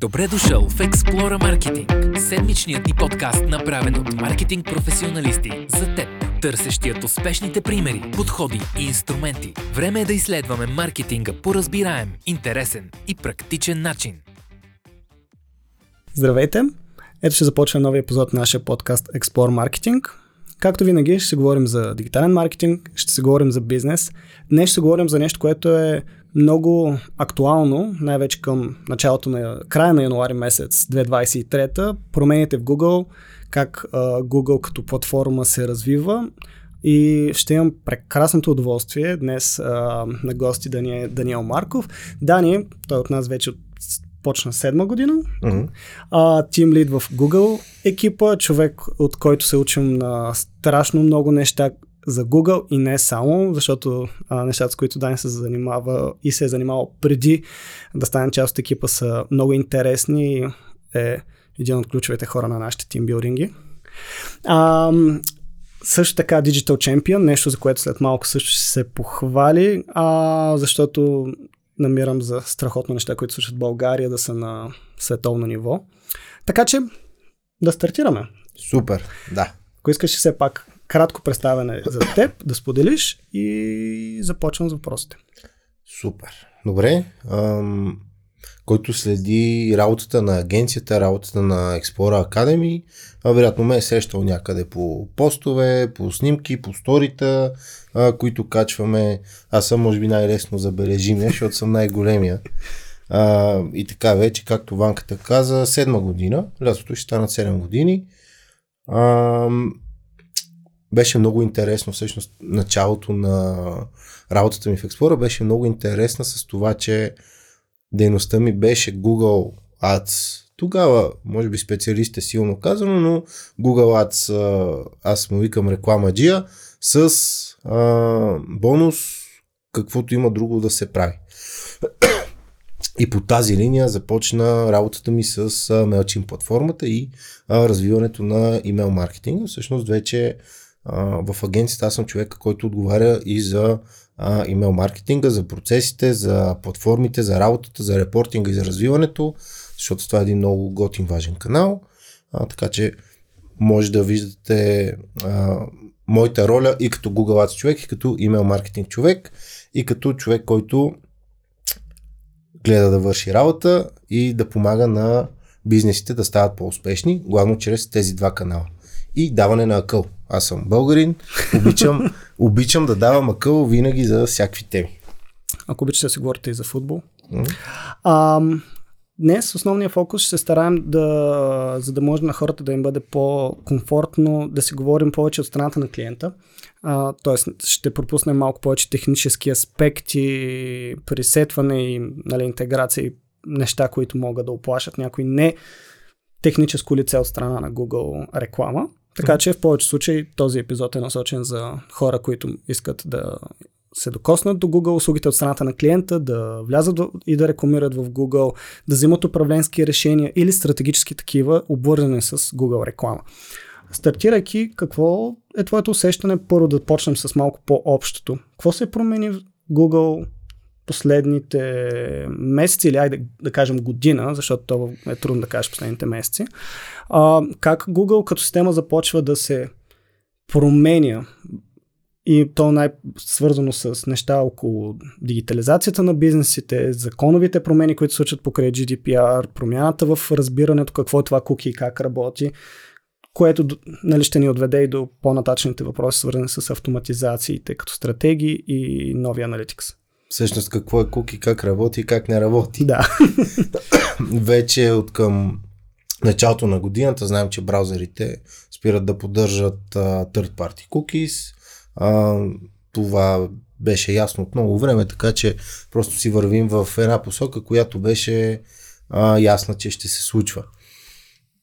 Добре дошъл в Explora Marketing, седмичният ни подкаст, направен от маркетинг професионалисти за теб, търсещият успешните примери, подходи и инструменти. Време е да изследваме маркетинга по разбираем, интересен и практичен начин. Здравейте! Ето ще започва новия епизод на нашия подкаст Explore Marketing. Както винаги ще се говорим за дигитален маркетинг, ще се говорим за бизнес. Днес ще говорим за нещо, което е много актуално, най-вече към началото на края на януари месец 2023, промените в Google, как uh, Google като платформа се развива и ще имам прекрасното удоволствие днес uh, на гости Дани, Даниел Марков. Дани, той от нас вече почна седма година. Mm-hmm. Тим лид в Google екипа, човек от който се учим на страшно много неща, за Google и не само, защото а, нещата, с които Дани се занимава и се е занимавал преди да стане част от екипа са много интересни и е един от ключовите хора на нашите тимбилдинги. А, също така Digital Champion, нещо за което след малко също ще се похвали, а, защото намирам за страхотно неща, които случват в България да са на световно ниво. Така че да стартираме. Супер, да. Ако искаш все пак кратко представяне за теб, да споделиш и започвам с въпросите. Супер. Добре. Ам, който следи работата на агенцията, работата на Explora Academy, а, вероятно ме е сещал някъде по постове, по снимки, по сторита, а, които качваме. Аз съм, може би, най-лесно забележимия, защото съм най-големия. А, и така вече, както Ванката каза, седма година, лятото ще станат 7 години. А, беше много интересно, всъщност началото на работата ми в Explorer беше много интересна с това, че дейността ми беше Google Ads. Тогава, може би специалист е силно казано, но Google Ads, аз му викам реклама джия, с а, бонус каквото има друго да се прави. И по тази линия започна работата ми с MailChimp платформата и а, развиването на имейл маркетинга. Всъщност вече в агенцията аз съм човека, който отговаря и за а, имейл маркетинга, за процесите, за платформите, за работата, за репортинга и за развиването, защото това е един много готин важен канал. А, така че може да виждате а, моята роля и като Google Ads човек, и като имейл маркетинг човек, и като човек, който гледа да върши работа и да помага на бизнесите да стават по-успешни, главно чрез тези два канала. И даване на акъл. Аз съм българин, обичам, обичам да давам акъл винаги за всякакви теми. Ако обичате да си говорите и за футбол. Mm-hmm. А, днес основния фокус ще се стараем да, за да може на хората да им бъде по-комфортно, да си говорим повече от страната на клиента. А, тоест ще пропуснем малко повече технически аспекти, присетване и нали, интеграция и неща, които могат да оплашат някой не техническо лице от страна на Google реклама. Така че в повече случаи този епизод е насочен за хора, които искат да се докоснат до Google услугите от страната на клиента, да влязат и да рекламират в Google, да взимат управленски решения или стратегически такива, обвързани с Google реклама. Стартирайки, какво е твоето усещане? Първо да почнем с малко по-общото. Какво се промени в Google последните месеци или айде да кажем година, защото това е трудно да кажеш последните месеци, а, как Google като система започва да се променя и то най-свързано с неща около дигитализацията на бизнесите, законовите промени, които се случат покрай GDPR, промяната в разбирането какво е това куки и как работи, което нали, ще ни отведе и до по-нататъчните въпроси, свързани с автоматизациите като стратегии и нови аналитикс всъщност какво е куки, как работи и как не работи. Да. Вече от към началото на годината знаем, че браузърите спират да поддържат uh, third party cookies. Uh, това беше ясно от много време, така че просто си вървим в една посока, която беше uh, ясна, че ще се случва.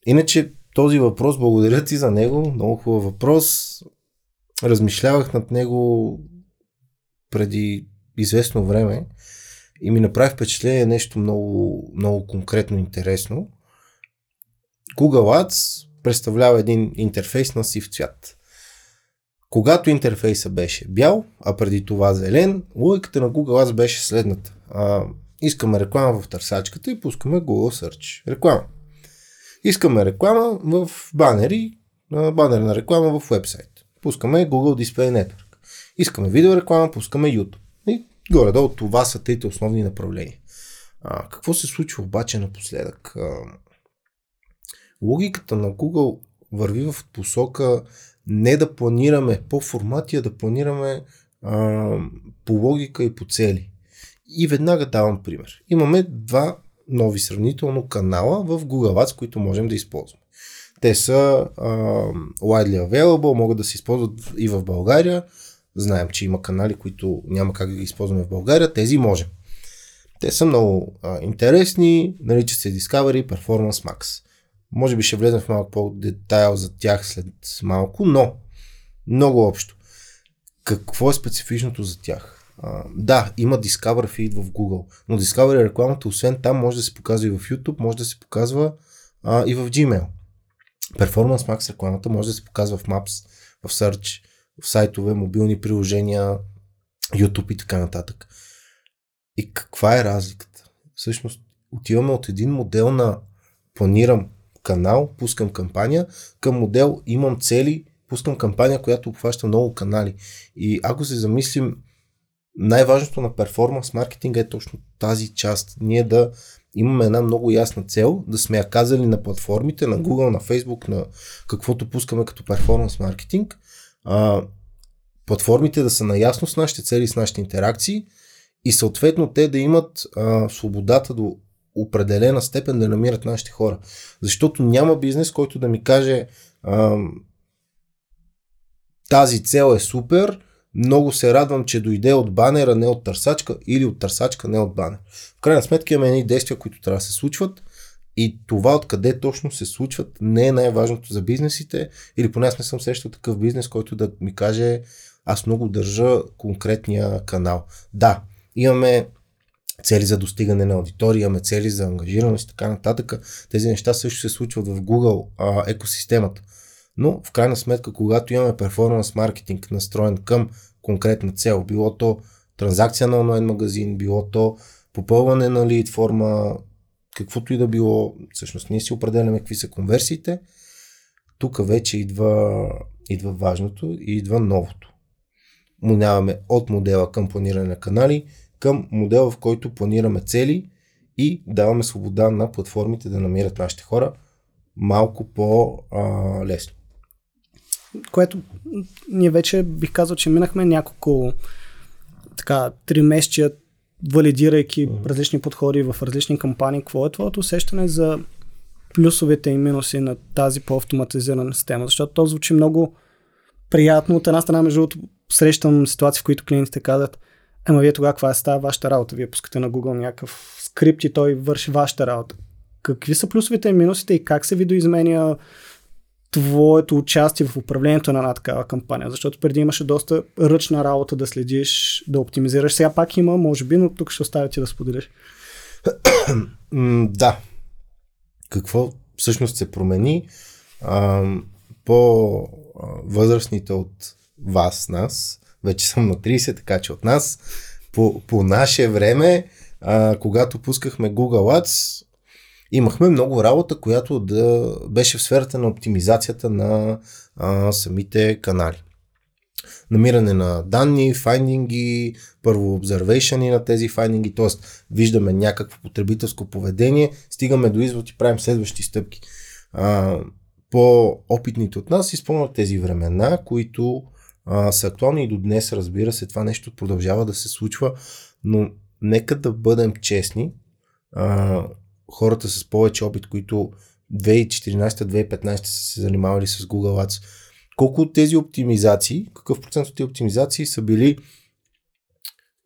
Иначе този въпрос, благодаря ти за него, много хубав въпрос. Размишлявах над него преди известно време и ми направи впечатление нещо много, много конкретно интересно. Google Ads представлява един интерфейс на сив цвят. Когато интерфейса беше бял, а преди това зелен, логиката на Google Ads беше следната. А, Искаме реклама в търсачката и пускаме Google Search. Реклама. Искаме реклама в банери, банерна реклама в вебсайт. Пускаме Google Display Network. Искаме видеореклама, пускаме YouTube. Горе-долу това са трите основни направления. А, какво се случва обаче напоследък? А, логиката на Google върви в посока не да планираме по формати, а да планираме а, по логика и по цели. И веднага давам пример. Имаме два нови сравнително канала в Google Ads, които можем да използваме. Те са uh, widely available, могат да се използват и в България. Знаем, че има канали, които няма как да ги използваме в България. Тези можем. Те са много uh, интересни, наричат се Discovery Performance Max. Може би ще влезем в малко по-детайл за тях след малко, но много общо. Какво е специфичното за тях? Uh, да, има Discover Feed в Google, но Discover рекламата, освен там, може да се показва и в YouTube, може да се показва uh, и в Gmail. Performance Max рекламата може да се показва в Maps, в Search, в сайтове, мобилни приложения, YouTube и така нататък. И каква е разликата? Всъщност, отиваме от един модел на планирам канал, пускам кампания, към модел имам цели, пускам кампания, която обхваща много канали. И ако се замислим, най-важното на перформанс маркетинга е точно тази част. Ние да имаме една много ясна цел, да сме я казали на платформите, на Google, на Facebook, на каквото пускаме като перформанс маркетинг. А, платформите да са наясно с нашите цели, с нашите интеракции и съответно те да имат а, свободата до определена степен да намират нашите хора. Защото няма бизнес, който да ми каже а, тази цел е супер, много се радвам, че дойде от банера, не от търсачка, или от търсачка, не от банер. В крайна сметка имаме едни действия, които трябва да се случват и това откъде точно се случват не е най-важното за бизнесите, или поне аз не съм срещал такъв бизнес, който да ми каже аз много държа конкретния канал. Да, имаме цели за достигане на аудитория, имаме цели за ангажираност и така нататък. Тези неща също се случват в Google а, екосистемата. Но в крайна сметка, когато имаме перформанс маркетинг настроен към конкретна цел, било то транзакция на онлайн магазин, било то попълване на лид форма, каквото и да било, всъщност ние си определяме какви са конверсиите, тук вече идва, идва важното и идва новото. Минаваме от модела към планиране на канали, към модела, в който планираме цели и даваме свобода на платформите да намират нашите хора малко по-лесно което ние вече бих казал, че минахме няколко така, три месечия, валидирайки различни подходи в различни кампании. Какво е твоето усещане за плюсовете и минуси на тази по-автоматизирана система? Защото то звучи много приятно. От една страна, между другото, срещам ситуации, в които клиентите казват, ама вие тогава каква е става вашата работа? Вие пускате на Google някакъв скрипт и той върши вашата работа. Какви са плюсовете и минусите и как се видоизменя твоето участие в управлението на една такава кампания, защото преди имаше доста ръчна работа да следиш, да оптимизираш. Сега пак има, може би, но тук ще оставя ти да споделиш. да. Какво всъщност се промени? А, по възрастните от вас, нас, вече съм на 30, така че от нас, по, по наше време, а, когато пускахме Google Ads, имахме много работа, която да беше в сферата на оптимизацията на а, самите канали. Намиране на данни, файндинги, първо обзервейшъни на тези файндинги, т.е. виждаме някакво потребителско поведение, стигаме до извод и правим следващи стъпки. А, по-опитните от нас изпълнят тези времена, които а, са актуални и до днес, разбира се, това нещо продължава да се случва, но нека да бъдем честни. А, хората с повече опит, които 2014-2015 са се занимавали с Google Ads, колко от тези оптимизации, какъв процент от тези оптимизации са били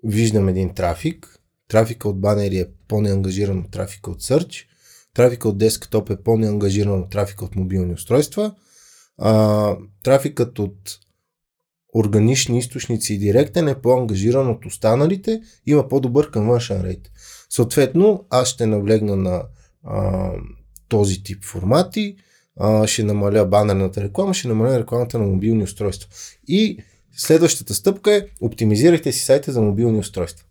виждам един трафик, трафика от банери е по-неангажиран от трафика от Search, трафика от десктоп е по-неангажиран от трафика от мобилни устройства, а, трафикът от органични източници и директен е по-ангажиран от останалите, има по-добър conversion rate. Съответно, аз ще навлегна на а, този тип формати, а, ще намаля банерната реклама, ще намаля рекламата на мобилни устройства. И следващата стъпка е оптимизирайте си сайта за мобилни устройства.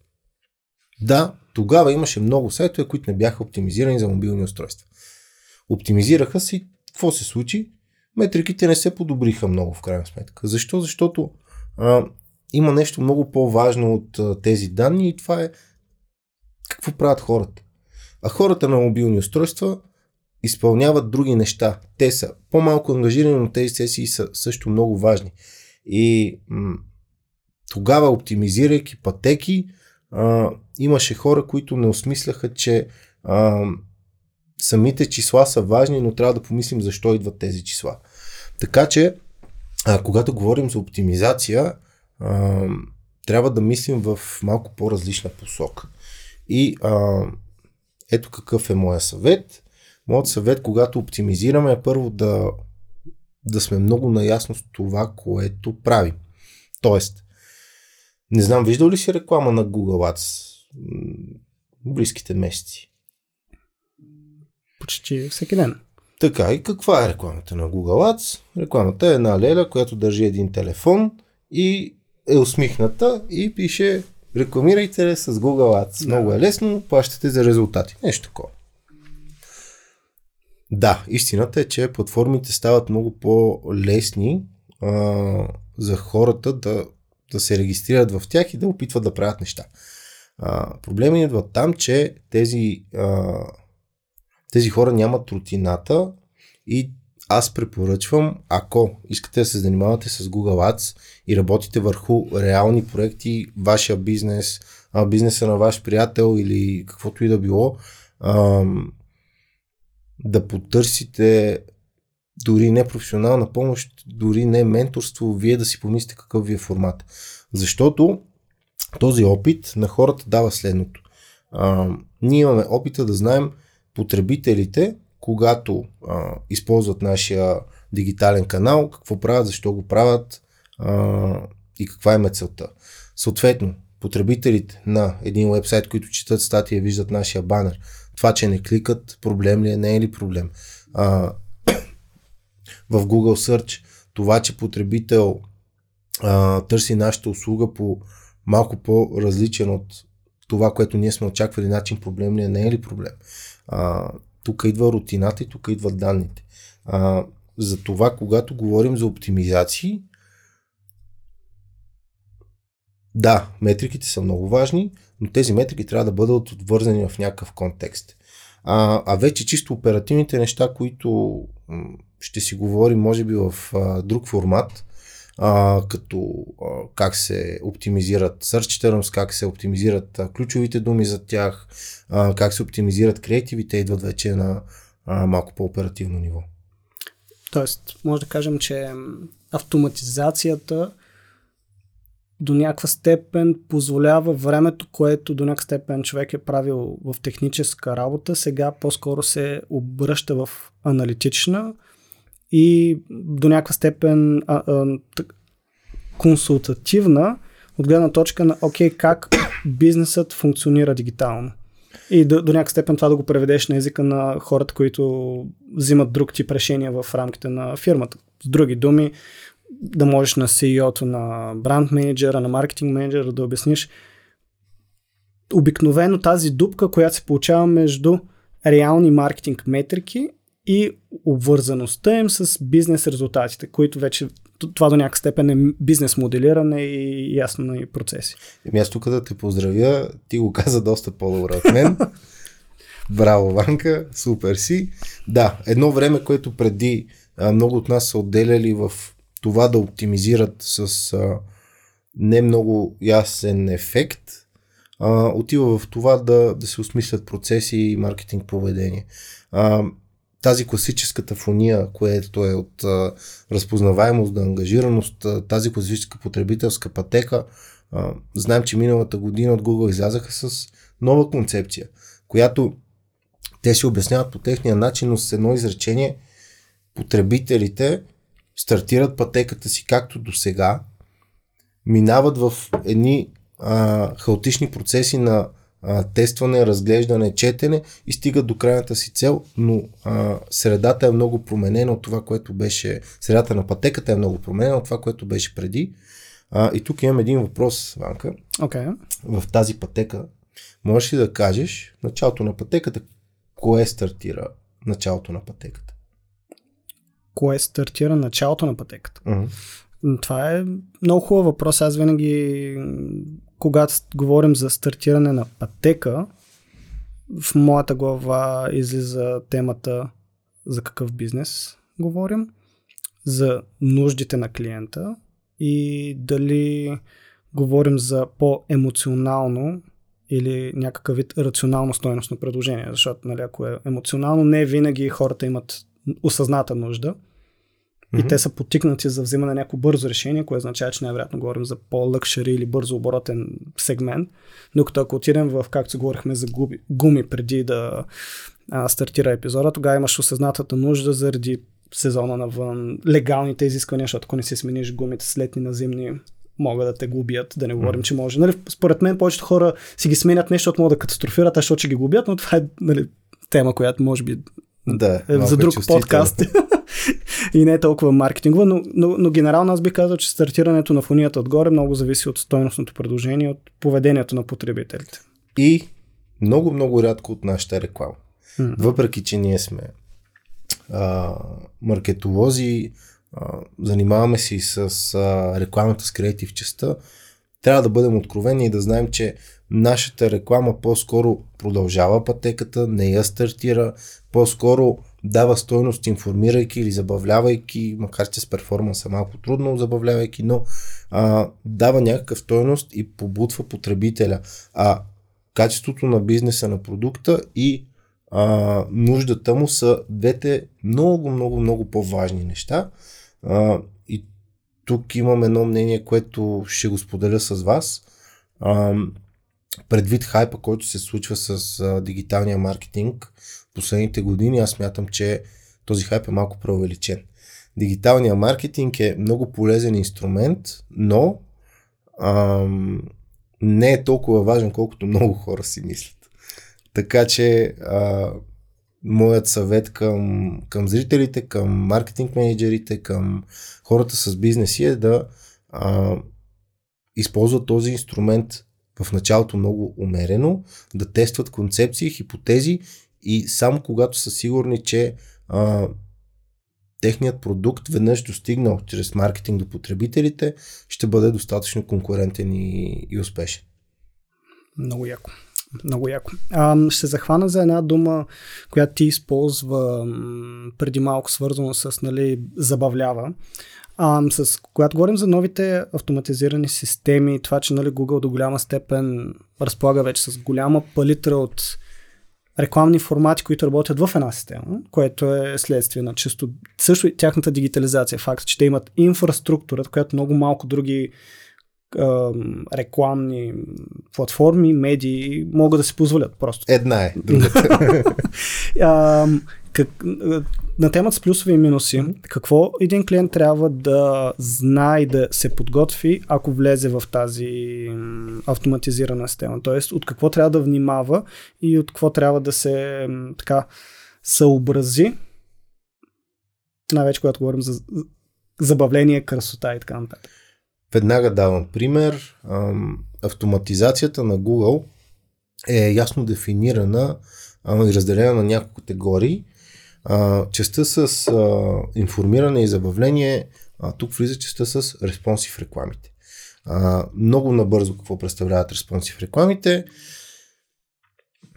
Да, тогава имаше много сайтове, които не бяха оптимизирани за мобилни устройства. Оптимизираха се и какво се случи? Метриките не се подобриха много в крайна сметка. Защо? Защото а, има нещо много по-важно от а, тези данни и това е какво правят хората. А хората на мобилни устройства изпълняват други неща. Те са по-малко ангажирани, но тези сесии са също много важни. И м- тогава, оптимизирайки пътеки, а, имаше хора, които не осмисляха, че а, самите числа са важни, но трябва да помислим защо идват тези числа. Така че, а, когато говорим за оптимизация, а, трябва да мислим в малко по-различна посока. И а, ето какъв е моя съвет. Моят съвет, когато оптимизираме, е първо да, да сме много наясно с това, което правим. Тоест, не знам, виждал ли си реклама на Google Ads близките месеци? Почти всеки ден. Така, и каква е рекламата на Google Ads? Рекламата е една леля, която държи един телефон и е усмихната и пише рекламирайте с Google Ads. Да. Много е лесно, плащате за резултати. Нещо такова. Да, истината е, че платформите стават много по-лесни а, за хората да, да се регистрират в тях и да опитват да правят неща. А, проблемът идва там, че тези, а, тези хора нямат рутината и аз препоръчвам, ако искате да се занимавате с Google Ads и работите върху реални проекти, вашия бизнес, бизнеса на ваш приятел или каквото и да било, да потърсите дори не професионална помощ, дори не менторство, вие да си помислите какъв ви е формат. Защото този опит на хората дава следното. А, ние имаме опита да знаем потребителите, когато а, използват нашия дигитален канал, какво правят, защо го правят а, и каква е целта. Съответно, потребителите на един вебсайт, които четат статия, виждат нашия банер, това, че не кликат, проблем ли е, не е ли проблем. А, в Google Search, това, че потребител а, търси нашата услуга по малко по-различен от това, което ние сме очаквали начин, проблем ли е, не е ли проблем. А, тук идва рутината и тук идват данните. А, за това, когато говорим за оптимизации, да, метриките са много важни, но тези метрики трябва да бъдат отвързани в някакъв контекст. А, а вече чисто оперативните неща, които ще си говорим, може би в а, друг формат, а, като а, как се оптимизират search terms, как се оптимизират а, ключовите думи за тях, а, как се оптимизират креативите, идват вече на а, малко по-оперативно ниво. Тоест, може да кажем, че автоматизацията до някаква степен позволява времето, което до някаква степен човек е правил в техническа работа, сега по-скоро се обръща в аналитична и до някаква степен а, а, консултативна от гледна точка на окей, как бизнесът функционира дигитално. И до, до някаква степен това да го преведеш на езика на хората, които взимат друг тип решения в рамките на фирмата. С други думи, да можеш на CEO-то, на бранд менеджера, на маркетинг менеджера да обясниш обикновено тази дупка, която се получава между реални маркетинг метрики и обвързаността им с бизнес резултатите, които вече това до някакъв степен е бизнес моделиране и ясно и процеси. Еми аз тук да те поздравя, ти го каза доста по-добре от мен. Браво, Ванка, супер си. Да, едно време, което преди а, много от нас са отделяли в това да оптимизират с а, не много ясен ефект, а, отива в това да, да се осмислят процеси и маркетинг поведение. А, тази класическата фония, което е от а, разпознаваемост до ангажираност, а, тази класическа потребителска пътека, а, знаем, че миналата година от Google излязаха с нова концепция, която те си обясняват по техния начин, но с едно изречение потребителите стартират пътеката си както до сега, минават в едни а, хаотични процеси на а, тестване, разглеждане, четене и стигат до крайната си цел, но а, средата е много променена от това, което беше, средата на пътеката е много променена от това, което беше преди. А, и тук имам един въпрос, Ванка. Okay. В тази пътека Можеш ли да кажеш началото на пътеката, кое стартира началото на пътеката? Кое стартира началото на пътеката? Uh-huh. Това е много хубав въпрос. Аз винаги, когато говорим за стартиране на пътека, в моята глава излиза темата за какъв бизнес говорим, за нуждите на клиента и дали говорим за по-емоционално или някакъв вид рационално стойностно предложение, защото нали, ако е емоционално, не винаги хората имат осъзната нужда и mm-hmm. те са потикнати за взимане на някакво бързо решение, което означава, че най-вероятно говорим за по-лъкшери или бързо оборотен сегмент. Докато ако отидем в, както се говорихме за гуми, гуми преди да а, стартира епизода, тогава имаш осъзнатата нужда заради сезона навън, легалните изисквания, защото ако не си смениш гумите с летни на зимни, могат да те губят, да не говорим, че може. Нали, според мен повечето хора си ги сменят нещо, защото могат да катастрофират, а защото ще ги губят, но това е нали, тема, която може би да, е за друг подкаст. и не е толкова маркетингова, но, но, но генерално аз бих казал, че стартирането на фунията отгоре много зависи от стойностното предложение, от поведението на потребителите. И много, много рядко от нашата реклама. Въпреки, че ние сме а, маркетолози, а, занимаваме се и с а, рекламата с креатив частта, трябва да бъдем откровени и да знаем, че нашата реклама по-скоро продължава пътеката, не я стартира, по-скоро дава стойност, информирайки или забавлявайки, макар че с перформанса малко трудно забавлявайки, но а, дава някакъв стойност и побутва потребителя. А качеството на бизнеса на продукта и а, нуждата му са двете много, много, много по-важни неща. А, и тук имам едно мнение, което ще го споделя с вас. А, предвид хайпа, който се случва с а, дигиталния маркетинг последните години, аз смятам, че този хайп е малко преувеличен. Дигиталният маркетинг е много полезен инструмент, но ам, не е толкова важен, колкото много хора си мислят. Така че а, моят съвет към, към зрителите, към маркетинг менеджерите, към хората с бизнеси е да а, използват този инструмент в началото много умерено, да тестват концепции, хипотези и само когато са сигурни, че а, техният продукт веднъж достигнал чрез маркетинг до потребителите, ще бъде достатъчно конкурентен и, и успешен. Много яко. Много яко. А, ще захвана за една дума, която ти използва преди малко свързано с нали, забавлява. А, с, когато говорим за новите автоматизирани системи, това, че нали, Google до голяма степен разполага вече с голяма палитра от рекламни формати, които работят в една система, което е следствие на чисто също и тяхната дигитализация. Факт, че те имат инфраструктура, която много малко други рекламни платформи, медии могат да се позволят просто. Една е, другата. как, на темата с плюсови и минуси, какво един клиент трябва да знае и да се подготви, ако влезе в тази автоматизирана система? Тоест, от какво трябва да внимава и от какво трябва да се така съобрази, най-вече когато говорим за забавление, красота и така нататък. Веднага давам пример. Автоматизацията на Google е ясно дефинирана и разделена на няколко категории. Частта с информиране и забавление, тук влиза частта с респонсив рекламите. Много набързо какво представляват респонсив рекламите.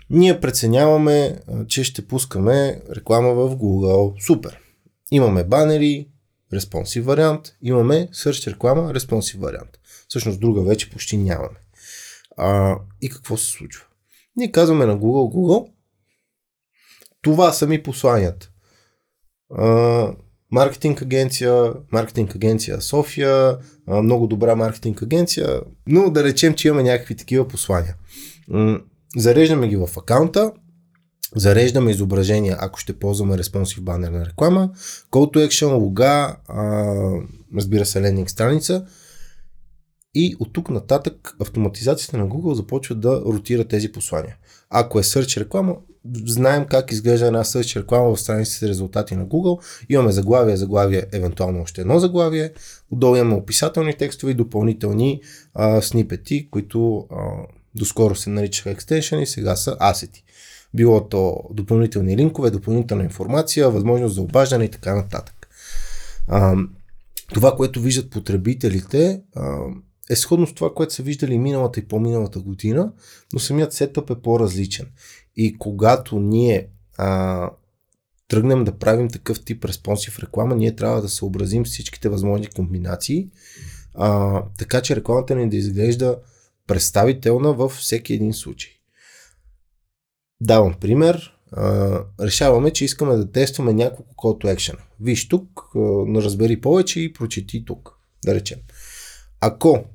Ние преценяваме, че ще пускаме реклама в Google. Супер! Имаме банери, респонсив вариант, имаме search реклама, респонсив вариант. Всъщност друга вече почти нямаме. А, и какво се случва? Ние казваме на Google, Google, това са ми посланията. Маркетинг агенция, маркетинг агенция София, много добра маркетинг агенция, но да речем, че имаме някакви такива послания. Зареждаме ги в акаунта, Зареждаме изображения, ако ще ползваме респонсив банерна реклама, call to action, лога, разбира се, лендинг страница и от тук нататък автоматизацията на Google започва да ротира тези послания. Ако е search реклама, знаем как изглежда една search реклама в страниците резултати на Google. Имаме заглавие, заглавие, евентуално още едно заглавие. Отдолу имаме описателни текстове и допълнителни а, снипети, които а, доскоро се наричаха екстеншъни, сега са асети. Било то допълнителни линкове, допълнителна информация, възможност за обаждане и така нататък. А, това, което виждат потребителите, а, е сходно с това, което са виждали миналата и по-миналата година, но самият сетъп е по-различен. И когато ние а, тръгнем да правим такъв тип респонсив реклама, ние трябва да съобразим всичките възможни комбинации, а, така че рекламата ни да изглежда представителна във всеки един случай. Давам пример. А, решаваме, че искаме да тестваме няколко call to action. Виж тук, а, разбери повече и прочети тук, да речем. Ако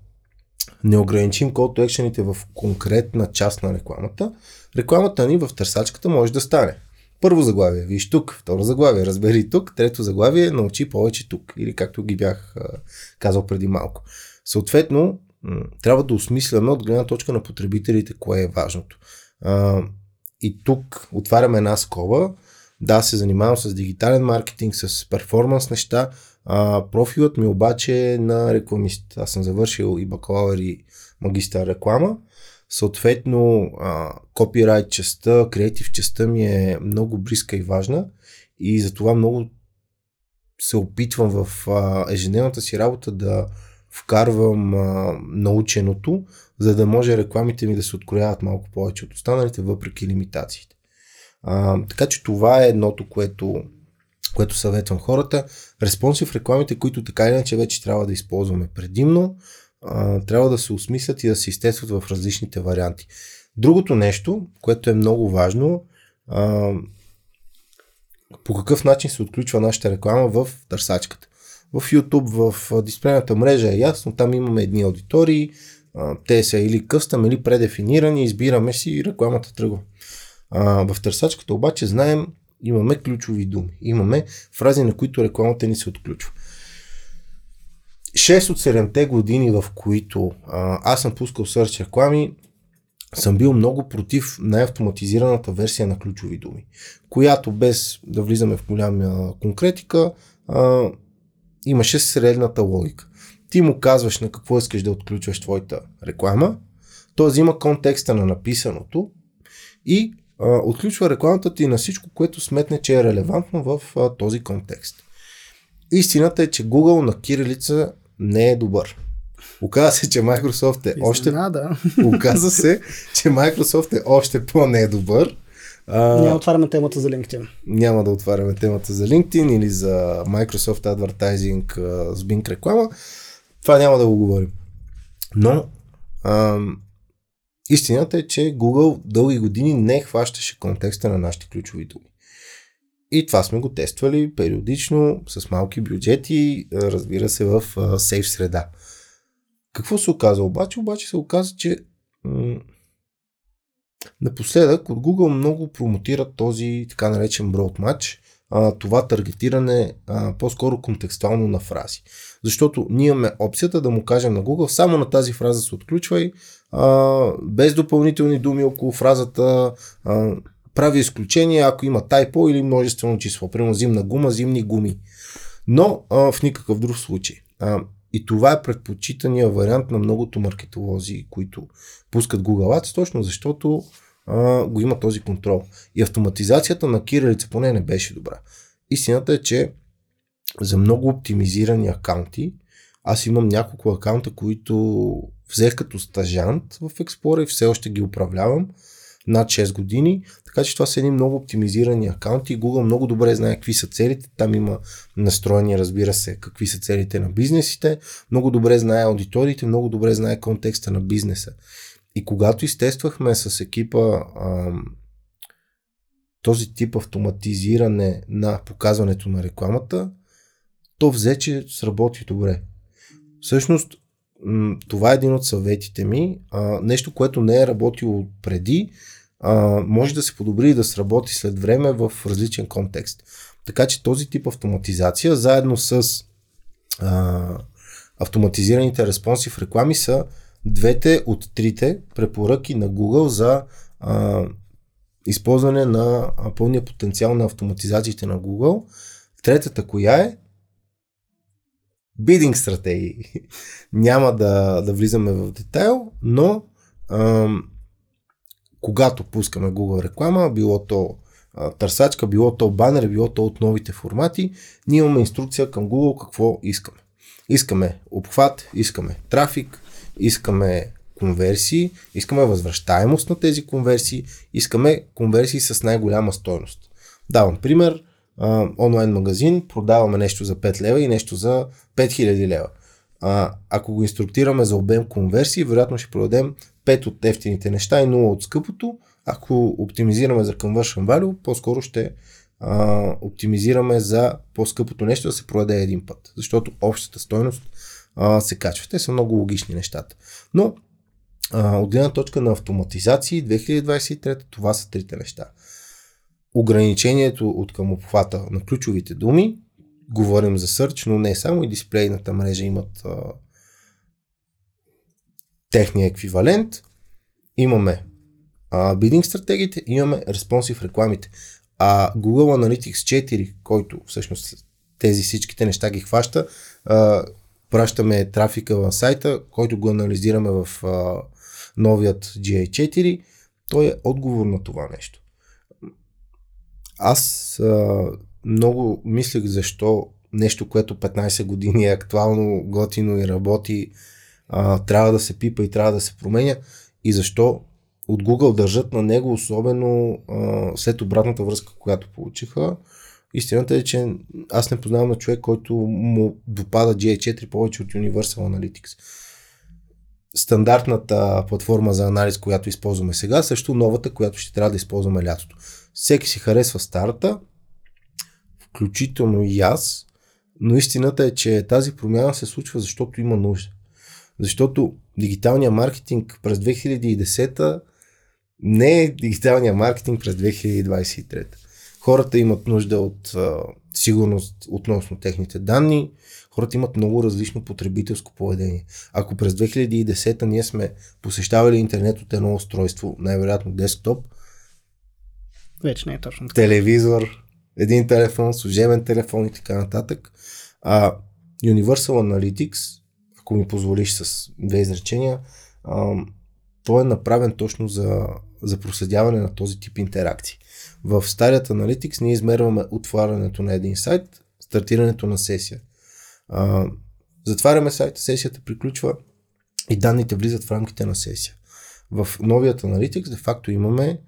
не ограничим call to action в конкретна част на рекламата, рекламата ни в търсачката може да стане. Първо заглавие, виж тук, второ заглавие, разбери тук, трето заглавие, научи повече тук, или както ги бях казал преди малко. Съответно, трябва да осмисляме от гледна точка на потребителите кое е важното. И тук отваряме една скоба. Да, се занимавам с дигитален маркетинг, с перформанс неща. А, профилът ми обаче е на рекламист. Аз съм завършил и бакалавър и магистър реклама. Съответно, копирайт частта, креатив частта ми е много близка и важна и затова много се опитвам в а, ежедневната си работа да вкарвам а, наученото, за да може рекламите ми да се открояват малко повече от останалите, въпреки лимитациите. А, така че това е едното, което, което съветвам хората. Респонсив рекламите, които така или иначе вече трябва да използваме предимно, трябва да се осмислят и да се изтестват в различните варианти. Другото нещо, което е много важно, по какъв начин се отключва нашата реклама в търсачката. В YouTube, в дисплейната мрежа е ясно, там имаме едни аудитории, те са или къстъм, или предефинирани, избираме си и рекламата тръгва. В търсачката обаче знаем, имаме ключови думи, имаме фрази, на които рекламата ни се отключва. 6 от 7-те години, в които а, аз съм пускал search реклами, съм бил много против най-автоматизираната версия на ключови думи, която без да влизаме в голяма конкретика, а, имаше средната логика. Ти му казваш на какво искаш да отключваш твоята реклама, той взима контекста на написаното и а, отключва рекламата ти на всичко, което сметне, че е релевантно в а, този контекст. Истината е, че Google на кирилица не е добър. Оказва се, че Microsoft е още... да. Оказва се, че Microsoft е още по-не е добър. А, няма отваряме темата за LinkedIn. Няма да отваряме темата за LinkedIn или за Microsoft Advertising с Bing реклама. Това няма да го говорим. Но ам, истината е, че Google дълги години не хващаше контекста на нашите ключови думи. И това сме го тествали периодично, с малки бюджети, разбира се, в сейф среда. Какво се оказа обаче? Обаче се оказа, че м- напоследък от Google много промотират този така наречен broad match, а, това таргетиране а, по-скоро контекстуално на фрази. Защото ние имаме опцията да му кажем на Google само на тази фраза се отключвай, без допълнителни думи около фразата, а, прави изключение, ако има тайпо или множествено число. Примерно зимна гума, зимни гуми. Но а, в никакъв друг случай. А, и това е предпочитания вариант на многото маркетолози, които пускат Google Ads, точно защото а, го има този контрол. И автоматизацията на кирилица поне не беше добра. Истината е, че за много оптимизирани акаунти, аз имам няколко акаунта, които взех като стажант в Explorer и все още ги управлявам над 6 години. Така че това са едни много оптимизирани акаунти. Google много добре знае какви са целите. Там има настроени, разбира се, какви са целите на бизнесите. Много добре знае аудиториите, много добре знае контекста на бизнеса. И когато изтествахме с екипа ам, този тип автоматизиране на показването на рекламата, то взе, че сработи добре. Всъщност, това е един от съветите ми. А, нещо, което не е работило преди, а, може да се подобри и да сработи след време в различен контекст. Така че този тип автоматизация, заедно с а, автоматизираните в реклами са двете от трите препоръки на Google за а, използване на пълния потенциал на автоматизациите на Google. Третата коя е? Бидинг стратегии. Няма да, да влизаме в детайл, но ам, когато пускаме Google реклама, било то а, търсачка, било то банер, било то от новите формати, ние имаме инструкция към Google какво искаме. Искаме обхват, искаме трафик, искаме конверсии, искаме възвръщаемост на тези конверсии, искаме конверсии с най-голяма стойност. Давам пример, а, онлайн магазин, продаваме нещо за 5 лева и нещо за 5000 лева. А, ако го инструктираме за обем конверсии, вероятно ще продадем 5 от ефтините неща и 0 от скъпото. Ако оптимизираме за conversion value, по-скоро ще а, оптимизираме за по-скъпото нещо да се продаде един път, защото общата стойност а, се качва. Те са много логични нещата. Но а, от гледна точка на автоматизации 2023 това са трите неща. Ограничението от към обхвата на ключовите думи, говорим за сърч, но не само и дисплейната мрежа имат а, техния еквивалент. Имаме а, бидинг стратегиите, имаме респонсив рекламите. А Google Analytics 4, който всъщност тези всичките неща ги хваща, а, пращаме трафика в сайта, който го анализираме в а, новият GA4, той е отговор на това нещо. Аз а, много мислех защо нещо, което 15 години е актуално, готино и работи, а, трябва да се пипа и трябва да се променя и защо от Google държат на него, особено а, след обратната връзка, която получиха. Истината е, че аз не познавам на човек, който му допада GA4 повече от Universal Analytics. Стандартната платформа за анализ, която използваме сега, също новата, която ще трябва да използваме лятото. Всеки си харесва старата, включително и аз, но истината е, че тази промяна се случва, защото има нужда. Защото дигиталния маркетинг през 2010 не е дигиталния маркетинг през 2023. Хората имат нужда от а, сигурност относно техните данни, хората имат много различно потребителско поведение. Ако през 2010 ние сме посещавали интернет от едно устройство, най-вероятно десктоп, вече не е точно така. Телевизор, един телефон, служебен телефон и така нататък. А Universal Analytics, ако ми позволиш с две изречения, а, той е направен точно за, за проследяване на този тип интеракции. В старият Analytics ние измерваме отварянето на един сайт, стартирането на сесия. А, затваряме сайта, сесията приключва и данните влизат в рамките на сесия. В новият Analytics де факто имаме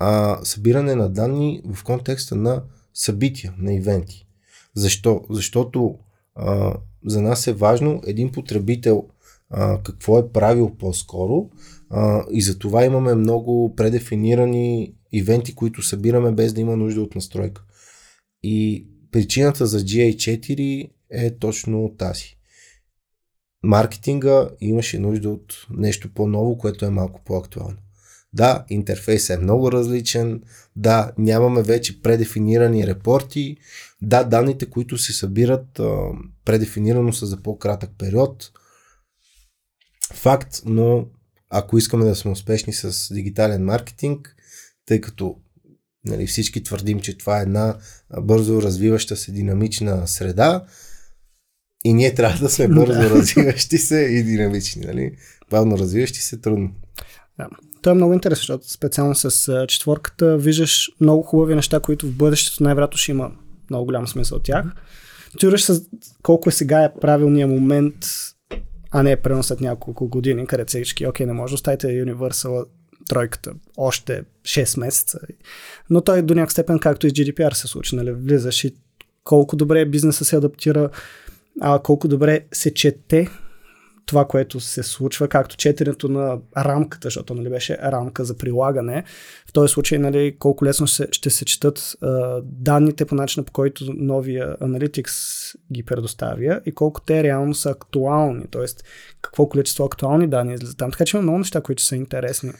а, събиране на данни в контекста на събития, на ивенти. Защо? Защото а, за нас е важно един потребител а, какво е правил по-скоро а, и за това имаме много предефинирани ивенти, които събираме без да има нужда от настройка. И причината за GA4 е точно тази. Маркетинга имаше нужда от нещо по-ново, което е малко по-актуално. Да, интерфейс е много различен, да, нямаме вече предефинирани репорти, да, данните, които се събират предефинирано са за по-кратък период. Факт, но ако искаме да сме успешни с дигитален маркетинг, тъй като нали, всички твърдим, че това е една бързо развиваща се динамична среда, и ние трябва да сме бързо развиващи се и динамични. Нали? Бавно развиващи се трудно. Да. То е много интересно, защото специално с четворката виждаш много хубави неща, които в бъдещето най-вероятно ще има много голям смисъл от тях. Тюраш с колко е сега е правилният момент, а не е прено след няколко години, където всички, окей, не може да оставите Universal тройката още 6 месеца. Но той до някакъв степен, както и GDPR се случи, нали, влизаш и колко добре бизнеса се адаптира, а колко добре се чете това, което се случва, както четенето на рамката, защото нали, беше рамка за прилагане. В този случай нали, колко лесно се, ще се четат а, данните по начина по който новия Analytics ги предоставя и колко те реално са актуални, т.е. какво количество актуални данни излизат там. Така че има много неща, които са интересни.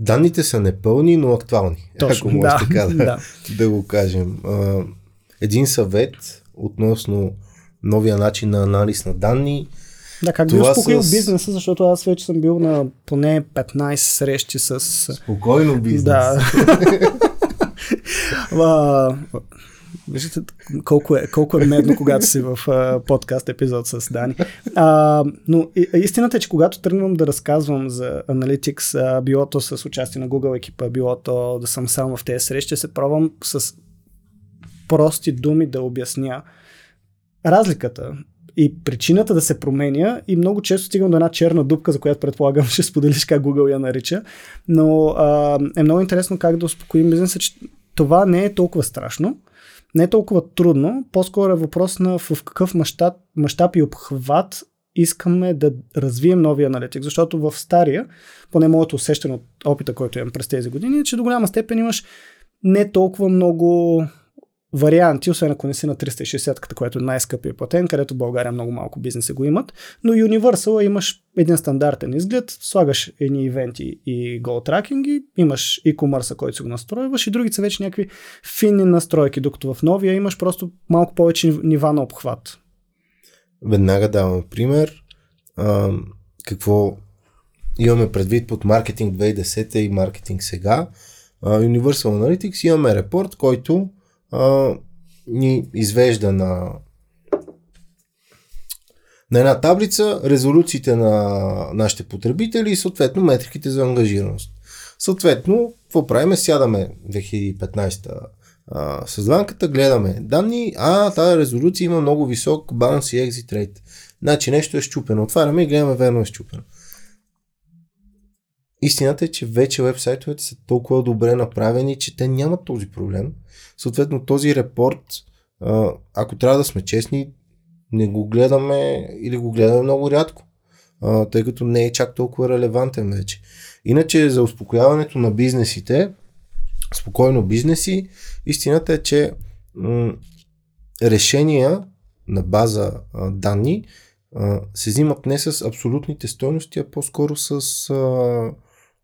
Данните са непълни, но актуални. Точно, ако може да, така да, да. да го кажем. Един съвет относно новия начин на анализ на данни – да, как би успокоил с... бизнеса, защото аз вече съм бил на поне 15 срещи с... Спокойно бизнес. Да. Виждате колко е, колко е медно, когато си в а, подкаст епизод с Дани. А, но и, истината е, че когато тръгвам да разказвам за Analytics, а, било то с участие на Google екипа, било то да съм сам в тези срещи, се пробвам с прости думи да обясня разликата и причината да се променя и много често стигам до една черна дупка, за която предполагам ще споделиш как Google я нарича, но а, е много интересно как да успокоим бизнеса, че това не е толкова страшно, не е толкова трудно, по-скоро е въпрос на в какъв мащаб, мащаб и обхват искаме да развием новия аналитик, защото в стария, поне моето усещане от опита, който имам през тези години, е, че до голяма степен имаш не толкова много варианти, освен ако не си на 360-ката, което е най-скъпия платен, където в България много малко бизнеси го имат. Но Universal имаш един стандартен изглед, слагаш едни ивенти и гол тракинги, имаш e-commerce, който си го настройваш и другите са вече някакви финни настройки, докато в новия имаш просто малко повече нива на обхват. Веднага давам пример. А, какво имаме предвид под маркетинг 2010 и маркетинг сега. Universal Analytics имаме репорт, който а, ни извежда на на една таблица резолюциите на нашите потребители и съответно метриките за ангажираност. Съответно, какво правиме? Сядаме 2015 а, с банката, гледаме данни, а тази резолюция има много висок bounce и exit rate. Значи нещо е щупено. Отваряме и гледаме верно е щупено. Истината е, че вече вебсайтовете са толкова добре направени, че те нямат този проблем. Съответно, този репорт, ако трябва да сме честни, не го гледаме или го гледаме много рядко, тъй като не е чак толкова релевантен вече. Иначе за успокояването на бизнесите, спокойно бизнеси, истината е, че решения на база данни се взимат не с абсолютните стойности, а по-скоро с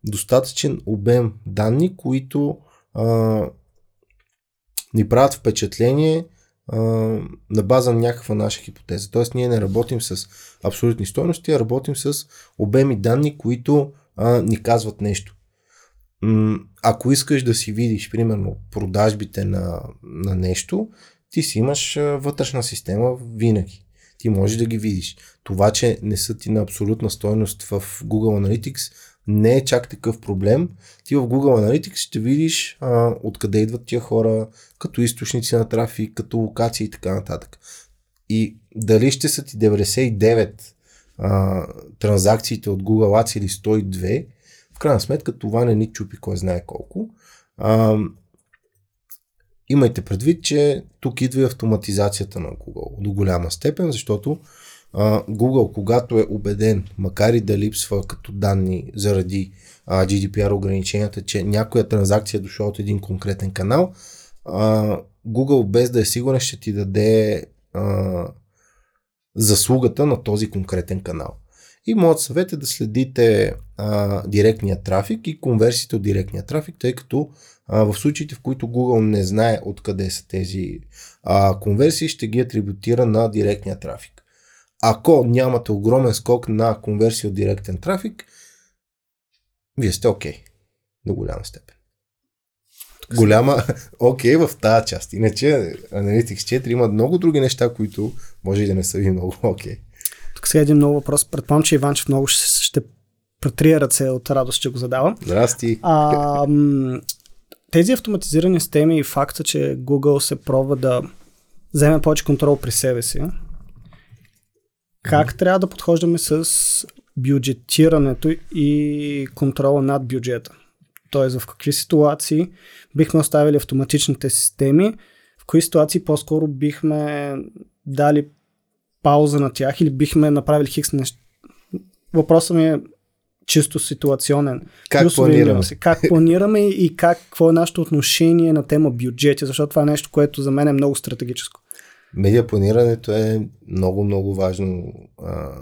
достатъчен обем данни, които а, ни правят впечатление а, на база на някаква наша хипотеза. Тоест ние не работим с абсолютни стойности, а работим с обеми данни, които а, ни казват нещо. М- ако искаш да си видиш, примерно, продажбите на, на нещо, ти си имаш вътрешна система винаги. Ти можеш да ги видиш. Това, че не са ти на абсолютна стойност в Google Analytics, не е чак такъв проблем. Ти в Google Analytics ще видиш а, откъде идват тия хора, като източници на трафик, като локации и така нататък. И дали ще са ти 99 а, транзакциите от Google Ads или 102, в крайна сметка това не ни чупи кой знае колко. А, имайте предвид, че тук идва и автоматизацията на Google до голяма степен, защото Google, когато е убеден, макар и да липсва като данни заради GDPR ограниченията, че някоя транзакция е дошла от един конкретен канал, Google без да е сигурен ще ти даде заслугата на този конкретен канал. И моят съвет е да следите директния трафик и конверсиите от директния трафик, тъй като в случаите, в които Google не знае откъде са тези конверсии, ще ги атрибутира на директния трафик. Ако нямате огромен скок на конверсия от директен трафик, вие сте окей. Okay, до голяма степен. Голяма окей okay в тази част. Иначе Analytics 4 има много други неща, които може и да не са ви много окей. Okay. Тук сега един много въпрос. Предполагам, че Иванчев много ще, ще претрия ръце от радост, че го задавам. Здрасти. А, тези автоматизирани системи и факта, че Google се пробва да вземе повече контрол при себе си, как трябва да подхождаме с бюджетирането и контрола над бюджета? Тоест в какви ситуации бихме оставили автоматичните системи, в кои ситуации по-скоро бихме дали пауза на тях или бихме направили хикс неща. Въпросът ми е чисто ситуационен. Как Плюсове планираме? Се. Как планираме и как, какво е нашето отношение на тема бюджети, защото това е нещо, което за мен е много стратегическо. Медиа планирането е много, много важно а,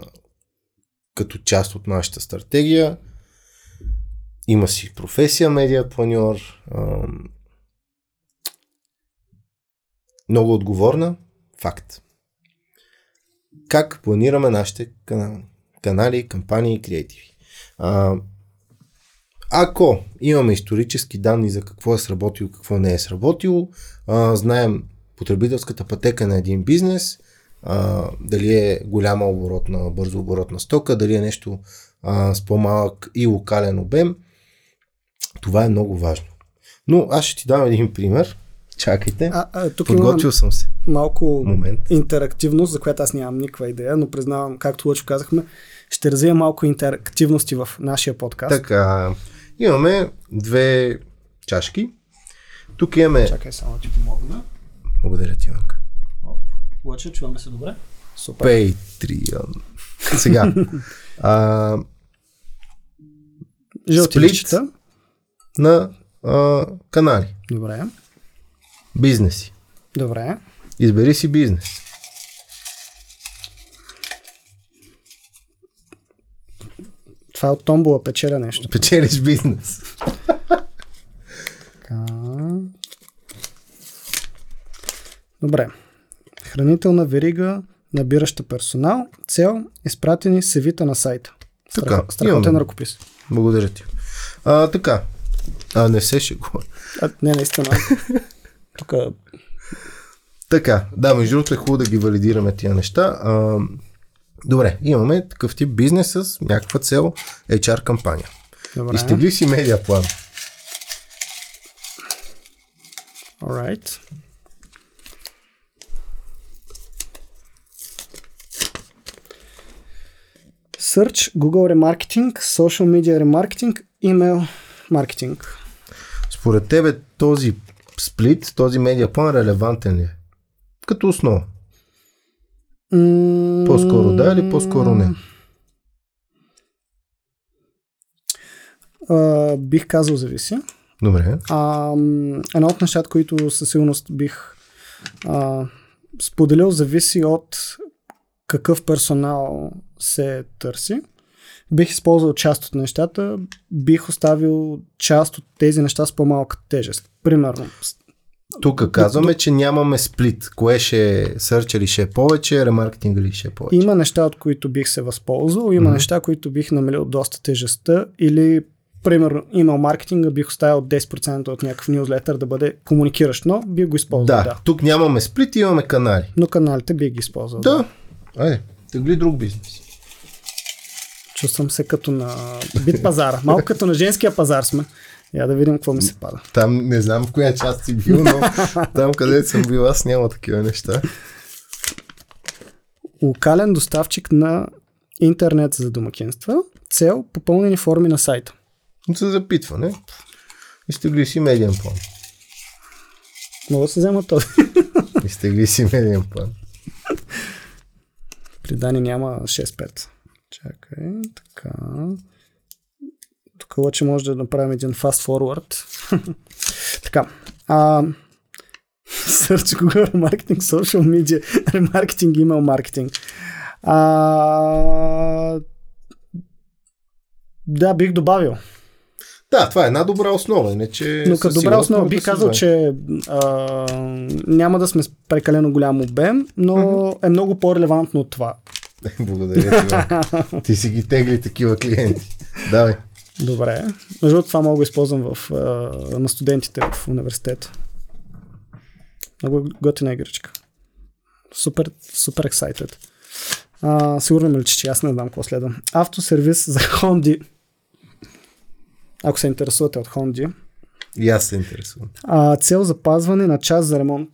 като част от нашата стратегия. Има си професия медиа планьор. Много отговорна. Факт. Как планираме нашите канали, канали кампании и креативи? А, ако имаме исторически данни за какво е сработило, какво не е сработило, а, знаем потребителската пътека на един бизнес, а, дали е голяма оборотна, бързо оборотна стока, дали е нещо а, с по-малък и локален обем. Това е много важно. Но аз ще ти дам един пример. Чакайте. А, а, тук Подготвил съм се. малко Момент. интерактивност, за която аз нямам никаква идея, но признавам, както лъчо казахме, ще развия малко интерактивности в нашия подкаст. Така, имаме две чашки. Тук имаме... Чакай само ти помогна. Благодаря ти, Иванка. Лъчо, чуваме се добре? Супер. Patreon. Сега. а, Жълти Сплит. личета. на а, канали. Добре. Бизнеси. Добре. Избери си бизнес. Това е от томбола печеля нещо. Печелиш бизнес. Така. Добре. Хранителна верига, набираща персонал. Цел изпратени севита на сайта. Така, Страхо- Страхотен имаме. ръкопис. Благодаря ти. А, така. А, не се шегува. А, не, наистина. Тук Така, да, между другото е хубаво да ги валидираме тия неща. А, добре, имаме такъв тип бизнес с някаква цел HR кампания. Добре. Изтегли си медиа план. Alright. Search, Google Remarketing, Social Media Remarketing, Email маркетинг. Според тебе този сплит, този медиа план релевантен ли е? Като основа. М- По-скоро да или по-скоро не? А, бих казал зависи. Добре. А, едно от нещата, които със сигурност бих а, споделил, зависи от какъв персонал се търси. Бих използвал част от нещата, бих оставил част от тези неща с по-малка тежест. Примерно, Тук казваме, че нямаме сплит. Кое ще е сърча ли ще е повече, ремаркетинга ли ще е повече. има неща, от които бих се възползвал, има Мгм. неща, които бих намалил доста тежестта или Примерно, имейл маркетинга бих оставил 10% от някакъв нюзлетър да бъде комуникиращ, но бих го използвал. Да, Да. да, тук нямаме сплит, имаме канали. Но каналите бих ги използвал. Да. Айде, тегли друг бизнес. Чувствам се като на бит пазара. Малко като на женския пазар сме. Я да видим какво ми се пада. Там не знам в коя част си бил, но там където съм бил аз няма такива неща. Локален доставчик на интернет за домакинства. Цел попълнени форми на сайта. За запитване. Изтегли си медиан план. Мога да се взема този. Изтегли си медиан план. При Дани няма 6-5. Чакай, така. Тук лъче може да направим един fast forward. така. А, Search Google Remarketing, Social Media, Remarketing, Email Marketing. А, да, бих добавил. Да, това е една добра основа, иначе... Но като добра основа да бих се казал, знае. че а, няма да сме с прекалено голям обем, но е много по-релевантно от това. Благодаря ти. Ти си ги тегли такива клиенти. Давай. Добре. Между другото, това мога да използвам в, на студентите в университета. Много готина игричка. Супер, супер excited. А, сигурно ме личи, че аз не знам какво следвам. Автосервис за Хонди. Ако се интересувате от Хонди. И аз се интересувам. А, цел запазване на час за ремонт.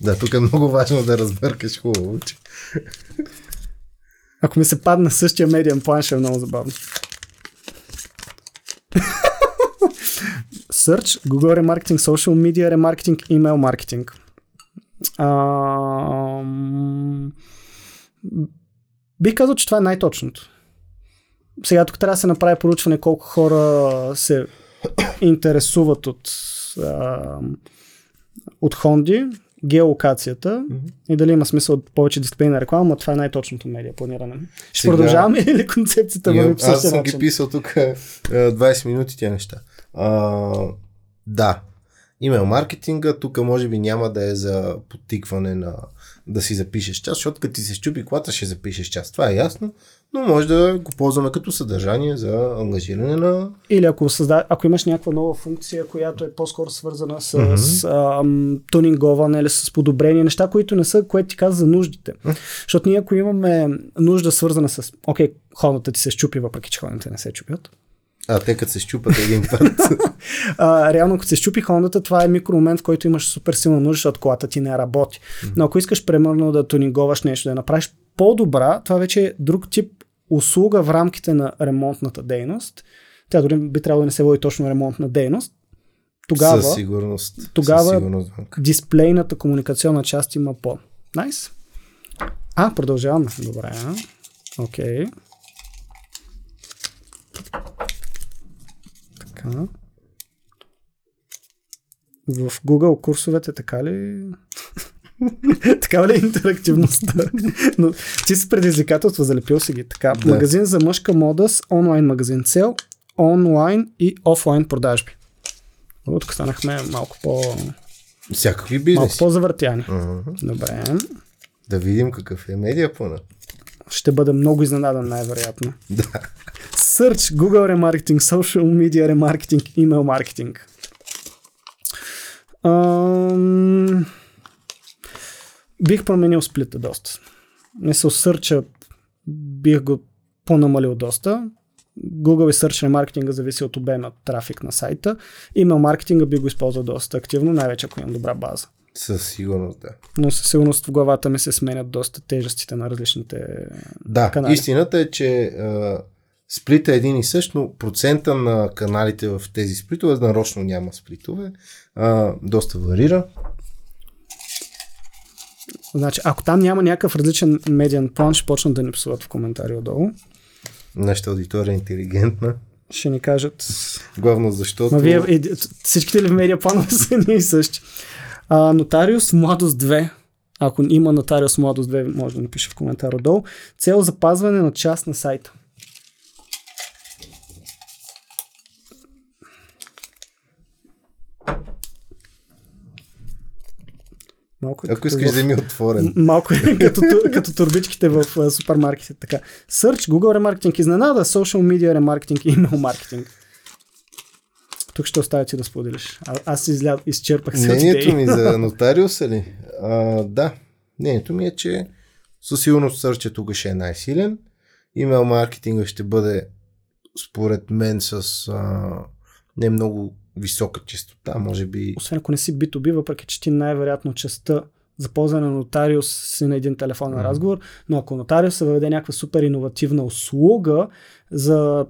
Да, тук е много важно да разбъркаш хубаво, че Ако ми се падне същия медиан план, ще е много забавно. Search, Google Remarketing, Social Media Remarketing, Email Marketing. Ам... Бих казал, че това е най-точното. Сега тук трябва да се направи поручване колко хора се интересуват от, ам, от Хонди, геолокацията и дали има смисъл от повече дисциплина реклама, но това е най-точното медиа планиране. Ще Сега- продължаваме или концепцията върви по аз същия съм начин? ги писал тук е, 20 минути тия неща. А, да, имейл маркетинга, тук може би няма да е за подтикване на да си запишеш час, защото като ти се щупи колата ще запишеш час. Това е ясно, но може да го ползваме като съдържание за ангажиране на... Или ако, създа... ако имаш някаква нова функция, която е по-скоро свързана с mm-hmm. ам, тунинговане или с подобрение, неща, които не са, което ти каза за нуждите. Mm-hmm. Защото ние ако имаме нужда свързана с, окей, ходната ти се щупи, въпреки че ходните не се чупят, а, те като се щупат един път. а, реално, като се щупи хондата, това е микромомент, в който имаш супер силна нужда, защото колата ти не работи. Но ако искаш, примерно, да тунинговаш нещо, да направиш по-добра, това вече е друг тип услуга в рамките на ремонтната дейност. Тя дори би трябвало да не се води точно ремонтна дейност. Тогава, Със сигурност. Тогава Със сигурност. дисплейната комуникационна част има по. Найс. Nice. А, продължаваме. Добре. Окей. Okay. Така. В Google курсовете така ли? така ли е интерактивността? Но ти си предизвикателство, залепил си ги. Така, да. магазин за мъжка мода с онлайн магазин цел, онлайн и офлайн продажби. тук станахме малко по... Всякакви бизнеси. Малко по-завъртяни. Uh-huh. Добре. Да видим какъв е медиа плана. Ще бъда много изненадан най-вероятно. Да. Search, Google ремаркетинг, social media ремаркетинг, email маркетинг. Ам... Бих променил сплита доста. Не се сърча, бих го по-намалил доста. Google и Search ремаркетинга зависи от обема трафик на сайта. Email маркетинга би го използвал доста активно, най-вече ако имам добра база. Със сигурност, да. Но със сигурност в главата ми се сменят доста тежестите на различните да, канали. истината е, че сплита е един и същ, но процента на каналите в тези сплитове, нарочно няма сплитове, а, доста варира. Значи, ако там няма някакъв различен медиан план, ще почнат да ни псуват в коментари отдолу. Нашата аудитория е интелигентна. Ще ни кажат. Главно защото... Ма вие, е, всичките ли в медиа планове са ни и същи. А, нотариус Младост 2. Ако има нотариус Младост 2, може да напише в коментар отдолу. Цел запазване на част на сайта. Малко е Ако искаш да ми отворен. Малко е като, като турбичките в супермаркетите. Така. Search, Google ремаркетинг, изненада, social media ремаркетинг и email маркетинг. Тук ще оставя ти да споделиш. А, аз изля... изчерпах се. Мнението ми за нотариуса ли? А, да. Мнението ми е, че със сигурност Search тук ще е най-силен. Имейл маркетинга ще бъде според мен с а, не много висока частота, може би. Освен ако не си B2B, въпреки че ти най-вероятно частта за ползване на нотариус си на един телефонен mm-hmm. разговор, но ако нотариус се въведе някаква супер иновативна услуга за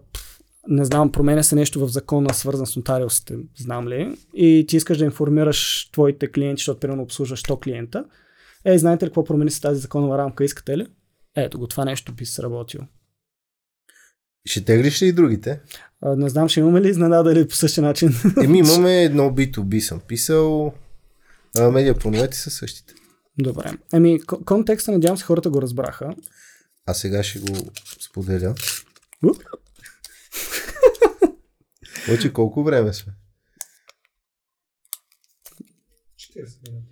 не знам, променя се нещо в закона, свързан с нотариусите, знам ли, и ти искаш да информираш твоите клиенти, защото примерно обслужваш 100 клиента, е, знаете ли какво промени се тази законова рамка, искате ли? Ето го, това нещо би се работило. Ще теглиш ли и другите? А, не знам, ще имаме ли изненада или по същия начин? Еми, имаме едно B2B съм писал. А, са същите. Добре. Еми, контекста, надявам се, хората го разбраха. А сега ще го споделя. Очи, колко време сме? 40 минути.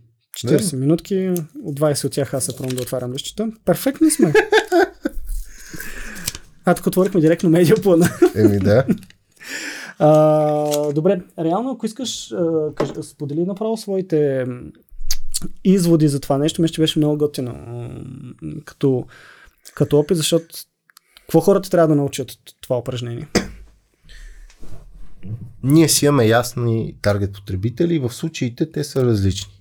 40 минутки, от 20 от тях аз се пробвам да отварям лищата. Перфектни сме. А, тук отворихме директно медиаплана. Еми да. А, добре, реално, ако искаш, а, кажи, сподели направо своите изводи за това нещо, мисля, че беше много готино като, като опит, защото какво хората трябва да научат от това упражнение? Ние си имаме ясни таргет потребители и в случаите те са различни.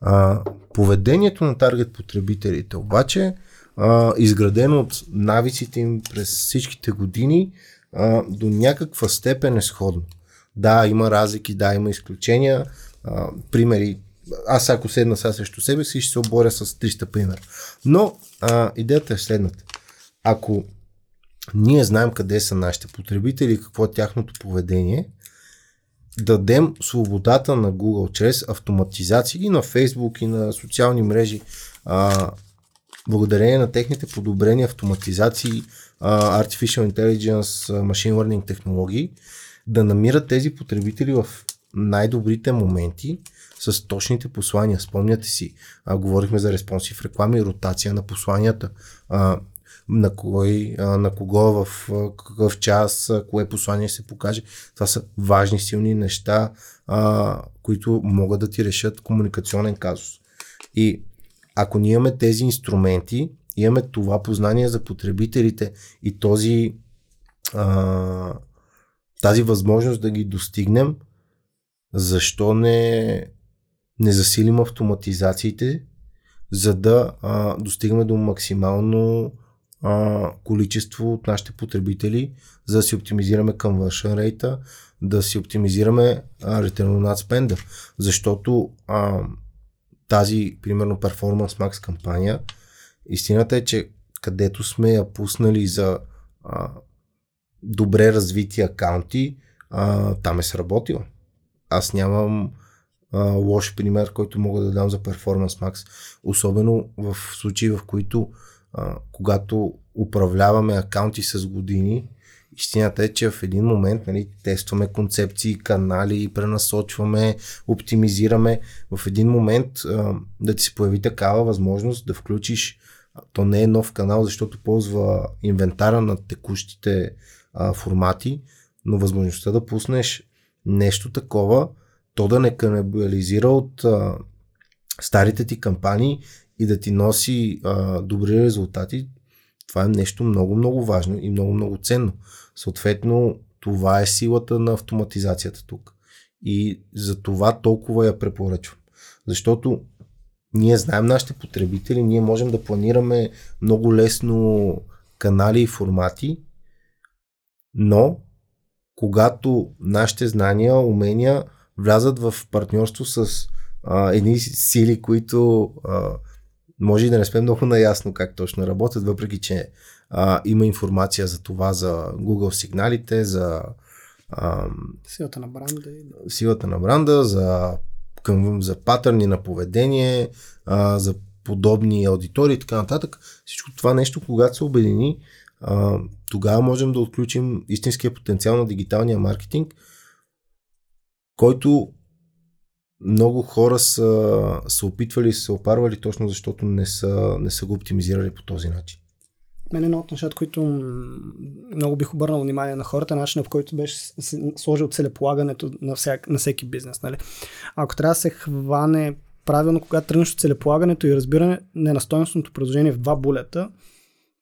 А, поведението на таргет потребителите обаче а, изградено от навиците им през всичките години, а, до някаква степен е сходно. Да, има разлики, да, има изключения. А, примери, аз ако седна сега срещу себе си, ще се оборя с 300 примера. Но а, идеята е следната. Ако ние знаем къде са нашите потребители, какво е тяхното поведение, дадем свободата на Google чрез автоматизации и на Facebook и на социални мрежи а, благодарение на техните подобрени автоматизации, Artificial Intelligence, Machine Learning технологии, да намират тези потребители в най-добрите моменти с точните послания. Спомняте си, а, говорихме за респонсив реклами, ротация на посланията. А, на, кой, на кого в какъв час, кое послание се покаже. Това са важни, силни неща, а, които могат да ти решат комуникационен казус. И ако ние имаме тези инструменти, имаме това познание за потребителите и този, а, тази възможност да ги достигнем, защо не, не засилим автоматизациите, за да а, достигаме до максимално а, количество от нашите потребители, за да си оптимизираме conversion rate, да си оптимизираме return on ad spend. Защото а, тази, примерно, Performance Max кампания, истината е, че където сме я пуснали за а, добре развити акаунти, а, там е сработила. Аз нямам а, лош пример, който мога да дам за Performance Max. Особено в случаи, в които а, когато управляваме акаунти с години, истината е, че в един момент нали, тестваме концепции, канали, пренасочваме, оптимизираме. В един момент а, да ти се появи такава възможност да включиш, то не е нов канал, защото ползва инвентара на текущите а, формати, но възможността да пуснеш нещо такова, то да не канабализира от а, старите ти кампании и да ти носи а, добри резултати, това е нещо много, много важно и много, много ценно. Съответно, това е силата на автоматизацията тук. И за това толкова я препоръчвам. Защото ние знаем нашите потребители, ние можем да планираме много лесно канали и формати, но когато нашите знания, умения влязат в партньорство с а, едни сили, които а, може и да не сме много наясно как точно работят, въпреки че а, има информация за това, за Google сигналите, за а, силата на бранда. Силата на бранда, за, към, за патърни на поведение, а, за подобни аудитории и така нататък. Всичко това нещо, когато се обедини, а, тогава можем да отключим истинския потенциал на дигиталния маркетинг, който много хора са, са опитвали и се опарвали точно защото не са, не са го оптимизирали по този начин. Мен едно от нещата, които много бих обърнал внимание на хората, начинът по който беше сложил целеполагането на, всяк, на всеки бизнес. Нали? Ако трябва да се хване правилно, когато тръгнеш от целеполагането и разбиране на стойностното предложение в два булета,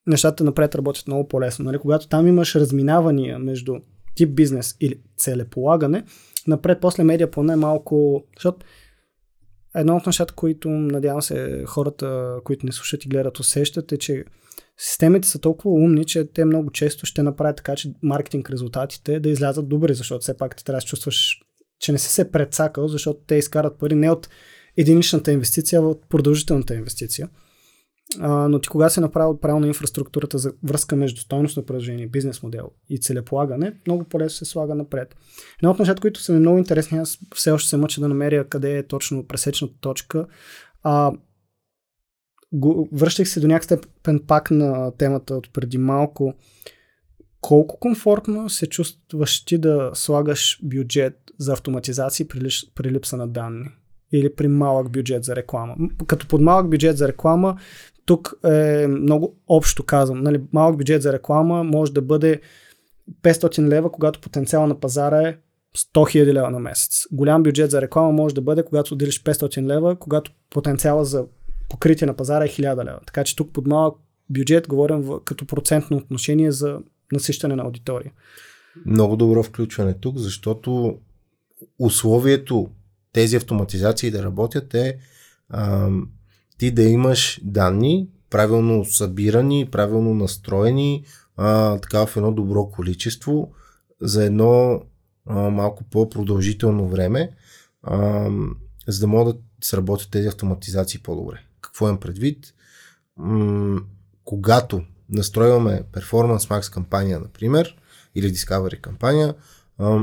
нещата напред работят много по-лесно. Нали? Когато там имаш разминавания между тип бизнес или целеполагане, напред после медиа плана е малко... Защото едно от нещата, които надявам се хората, които не слушат и гледат, усещат е, че системите са толкова умни, че те много често ще направят така, че маркетинг резултатите да излязат добри, защото все пак ти трябва да чувстваш, че не си се предсакал, защото те изкарат пари не от единичната инвестиция, а от продължителната инвестиция. А, но ти кога се направил правилно инфраструктурата за връзка между стойност на предложение, бизнес модел и целеполагане, много по-лесно се слага напред. Едно от нещата, които са ми много интересни, аз все още се мъча да намеря къде е точно пресечната точка. А, го, връщах се до някакъв степен пак на темата от преди малко. Колко комфортно се чувстваш ти да слагаш бюджет за автоматизация при, при липса на данни? Или при малък бюджет за реклама. Като под малък бюджет за реклама, тук е много общо казвам. Нали, малък бюджет за реклама може да бъде 500 лева, когато потенциал на пазара е 100 000 лева на месец. Голям бюджет за реклама може да бъде, когато отделиш 500 лева, когато потенциала за покритие на пазара е 1000 лева. Така че тук под малък бюджет говорим в, като процентно отношение за насищане на аудитория. Много добро включване тук, защото условието тези автоматизации да работят е ам, ти да имаш данни, правилно събирани, правилно настроени, а, така в едно добро количество, за едно а, малко по-продължително време, а, за да могат да сработят тези автоматизации по-добре. Какво имам предвид? М- когато настройваме Performance Max кампания, например, или Discovery кампания, а,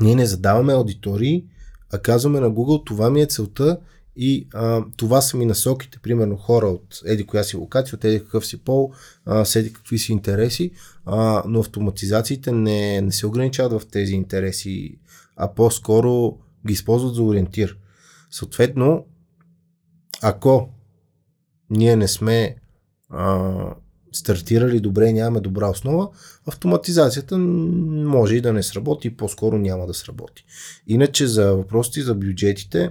ние не задаваме аудитории, а казваме на Google, това ми е целта и а, това са ми насоките, примерно хора от еди коя си локация, от еди какъв си пол, а, с еди какви си интереси, а, но автоматизациите не, не се ограничават в тези интереси, а по-скоро ги използват за ориентир. Съответно, ако ние не сме а, стартирали добре, нямаме добра основа, автоматизацията може и да не сработи, по-скоро няма да сработи. Иначе за въпросите за бюджетите,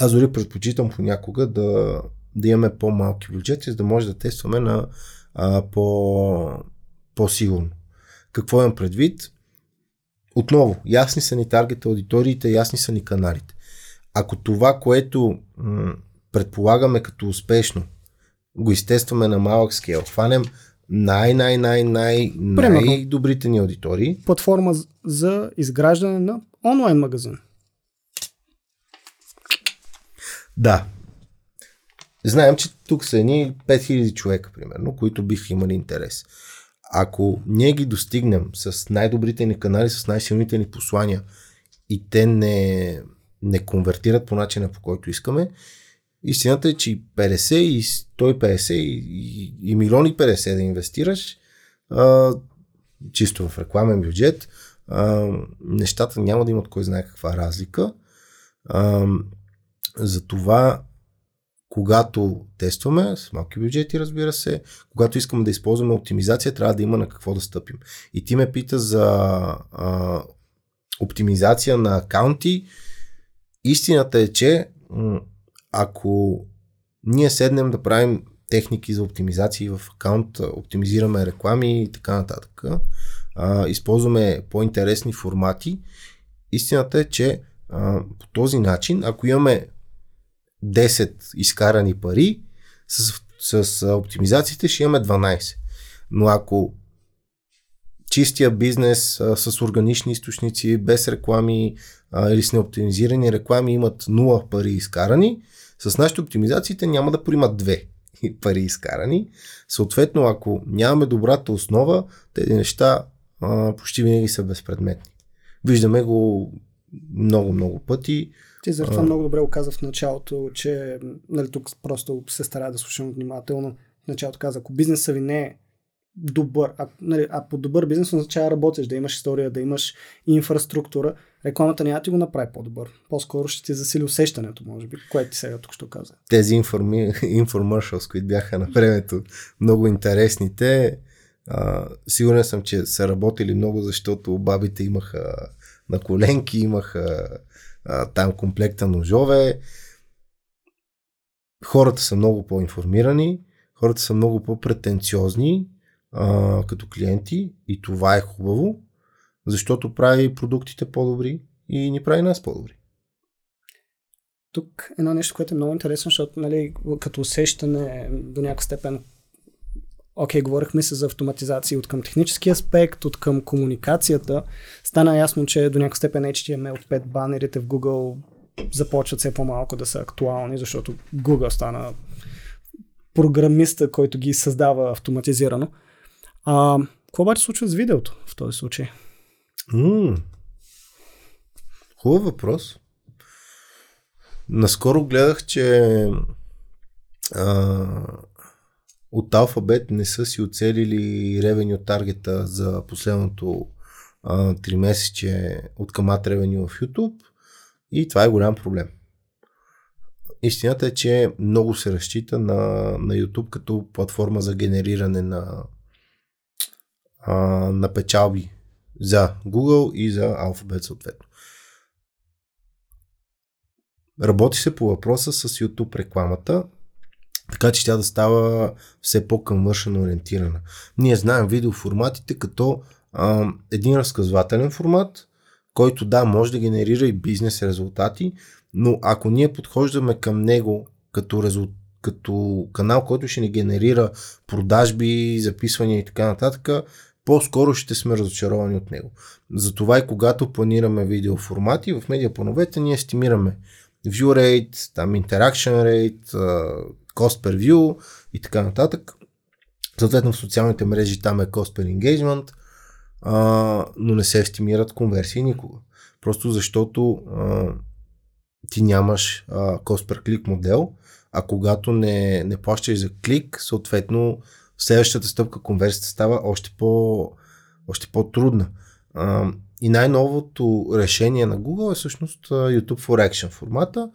аз дори предпочитам понякога да, да имаме по-малки бюджети, за да може да тестваме на а, по, по-сигурно. Какво имам предвид? Отново, ясни са ни таргет аудиториите, ясни са ни каналите. Ако това, което м- предполагаме като успешно, го изтестваме на малък скел, хванем най, най, най, най, най-добрите ни аудитории. Платформа за изграждане на онлайн магазин. Да. Знаем, че тук са едни 5000 човека, примерно, които биха имали интерес. Ако ние ги достигнем с най-добрите ни канали, с най-силните ни послания и те не, не конвертират по начина по който искаме, истината е, че и 50 и 150 и, и, и милиони 50 да инвестираш, а, чисто в рекламен бюджет, а, нещата няма да имат кой знае каква разлика. А, затова когато тестваме, с малки бюджети, разбира се, когато искаме да използваме оптимизация, трябва да има на какво да стъпим. И ти ме пита за а, оптимизация на акаунти. Истината е, че ако ние седнем да правим техники за оптимизации в акаунт, оптимизираме реклами и така нататък, а, използваме по-интересни формати, истината е, че а, по този начин, ако имаме 10 изкарани пари, с, с оптимизациите ще имаме 12. Но ако чистия бизнес а, с органични източници, без реклами а, или с неоптимизирани реклами имат 0 пари изкарани, с нашите оптимизациите няма да поимат 2 пари изкарани. Съответно, ако нямаме добрата основа, тези неща а, почти винаги са безпредметни. Виждаме го много, много пъти. Ти за това много добре оказа в началото, че нали, тук просто се старая да слушам внимателно. В началото каза, ако бизнесът ви не е добър, а, нали, а по добър бизнес означава работиш, да имаш история, да имаш инфраструктура, рекламата няма ти го направи по-добър. По-скоро ще ти засили усещането, може би, което ти сега тук ще каза. Тези информи... инфомършалс, които бяха на времето много интересните, а, сигурен съм, че са работили много, защото бабите имаха на коленки, имаха а, там комплекта ножове. Хората са много по-информирани, хората са много по-претенциозни а, като клиенти и това е хубаво, защото прави продуктите по-добри и ни прави нас по-добри. Тук едно нещо, което е много интересно, защото нали, като усещане до някаква степен окей, говорихме се за автоматизация от към технически аспект, от към комуникацията. Стана ясно, че до някаква степен HTML5 банерите в Google започват все по-малко да са актуални, защото Google стана програмиста, който ги създава автоматизирано. А, какво обаче случва с видеото в този случай? Mm. Хубав въпрос. Наскоро гледах, че а, от Алфабет не са си оцелили ревеню таргета за последното а, 3 месече от камат ревеню в YouTube и това е голям проблем. Истината е, че много се разчита на, на YouTube като платформа за генериране на, а, на печалби за Google и за Alphabet съответно. Работи се по въпроса с YouTube рекламата така че тя да става все по-къмършено ориентирана. Ние знаем видеоформатите като а, един разказвателен формат, който да, може да генерира и бизнес резултати, но ако ние подхождаме към него като, резултат, като канал, който ще ни генерира продажби, записвания и така нататък, по-скоро ще сме разочаровани от него. Затова и когато планираме видеоформати, в медиаплановете ние стимираме view rate, там interaction rate, cost per view и така нататък. Съответно в социалните мрежи там е cost per engagement, а, но не се естимират конверсии никога. Просто защото а, ти нямаш а, cost per click модел, а когато не, не плащаш за клик, съответно следващата стъпка конверсията става още, по, още по-трудна. А, и най-новото решение на Google е всъщност YouTube for Action формата,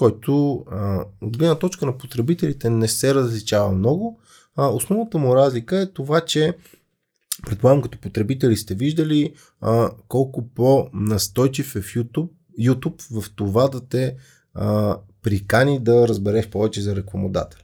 който а, от гледна точка на потребителите не се различава много, А, основната му разлика е това, че предполагам като потребители сте виждали а, колко по-настойчив е в YouTube, YouTube в това да те а, прикани да разбереш повече за рекламодател.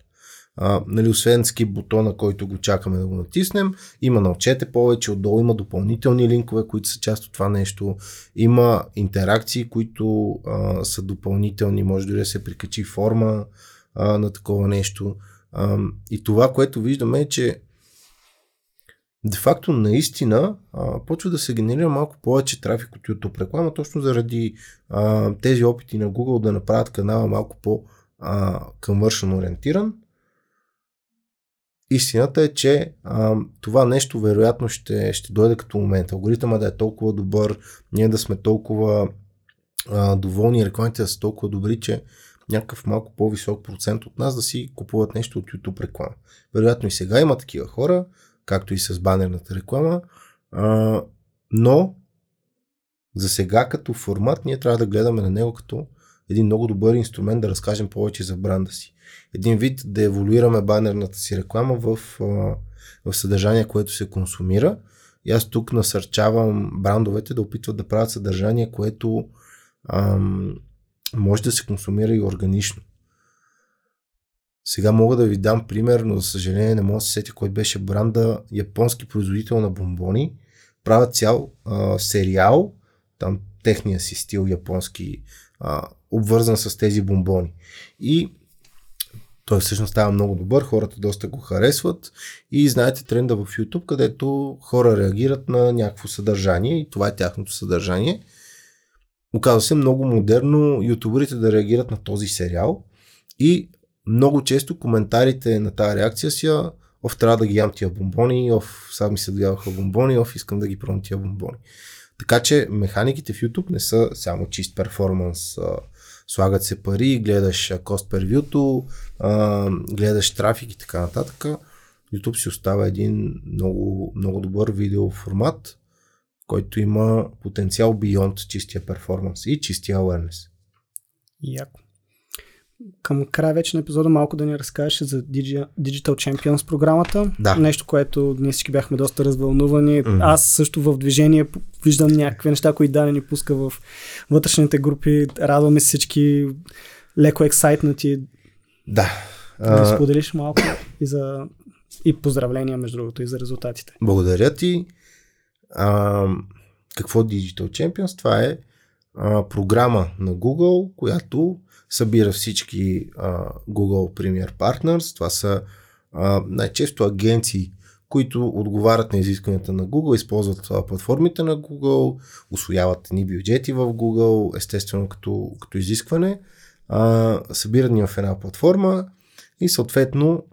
А, нали, освен скип бутона, който го чакаме да го натиснем, има научете повече, отдолу има допълнителни линкове, които са част от това нещо, има интеракции, които а, са допълнителни, може дори да се прикачи форма а, на такова нещо. А, и това, което виждаме е, че де-факто наистина а, почва да се генерира малко повече трафик от YouTube реклама, точно заради а, тези опити на Google да направят канала малко по конвършен ориентиран. Истината е, че а, това нещо вероятно ще, ще дойде като момент. Алгоритъма да е толкова добър, ние да сме толкова а, доволни, рекламите да са толкова добри, че някакъв малко по-висок процент от нас да си купуват нещо от YouTube реклама. Вероятно и сега има такива хора, както и с банерната реклама, а, но за сега като формат ние трябва да гледаме на него като един много добър инструмент да разкажем повече за бранда си. Един вид да еволюираме банерната си реклама в, в съдържание, което се консумира. И аз тук насърчавам брандовете да опитват да правят съдържание, което ам, може да се консумира и органично. Сега мога да ви дам пример, но за съжаление не мога да се сети кой беше бранда японски производител на бомбони. Правят цял а, сериал, там техния си стил японски, а, обвързан с тези бомбони. И той всъщност става много добър, хората доста го харесват и знаете тренда в YouTube, където хора реагират на някакво съдържание и това е тяхното съдържание. Оказва се много модерно ютуберите да реагират на този сериал и много често коментарите на тази реакция си оф, трябва да ги ям тия бомбони, оф, сега ми се дояваха бомбони, оф, искам да ги пробвам тия бомбони. Така че механиките в YouTube не са само чист перформанс, слагат се пари, гледаш cost per view гледаш трафик и така нататък. YouTube си остава един много, много добър видеоформат, който има потенциал beyond чистия перформанс и чистия awareness. Яко към края вече на епизода малко да ни разкажеш за Digital Champions програмата. Да. Нещо, което ние всички бяхме доста развълнувани. Mm-hmm. Аз също в движение виждам някакви неща, които Дани ни пуска в вътрешните групи. Радваме всички леко ексайтнати. Да. Да споделиш малко и за и поздравления, между другото, и за резултатите. Благодаря ти. А, какво Digital Champions? Това е а, програма на Google, която събира всички а, Google Premier Partners. Това са а, най-често агенции, които отговарят на изискванията на Google, използват а, платформите на Google, освояват ни бюджети в Google, естествено като, като изискване, а, събират ни в една платформа и съответно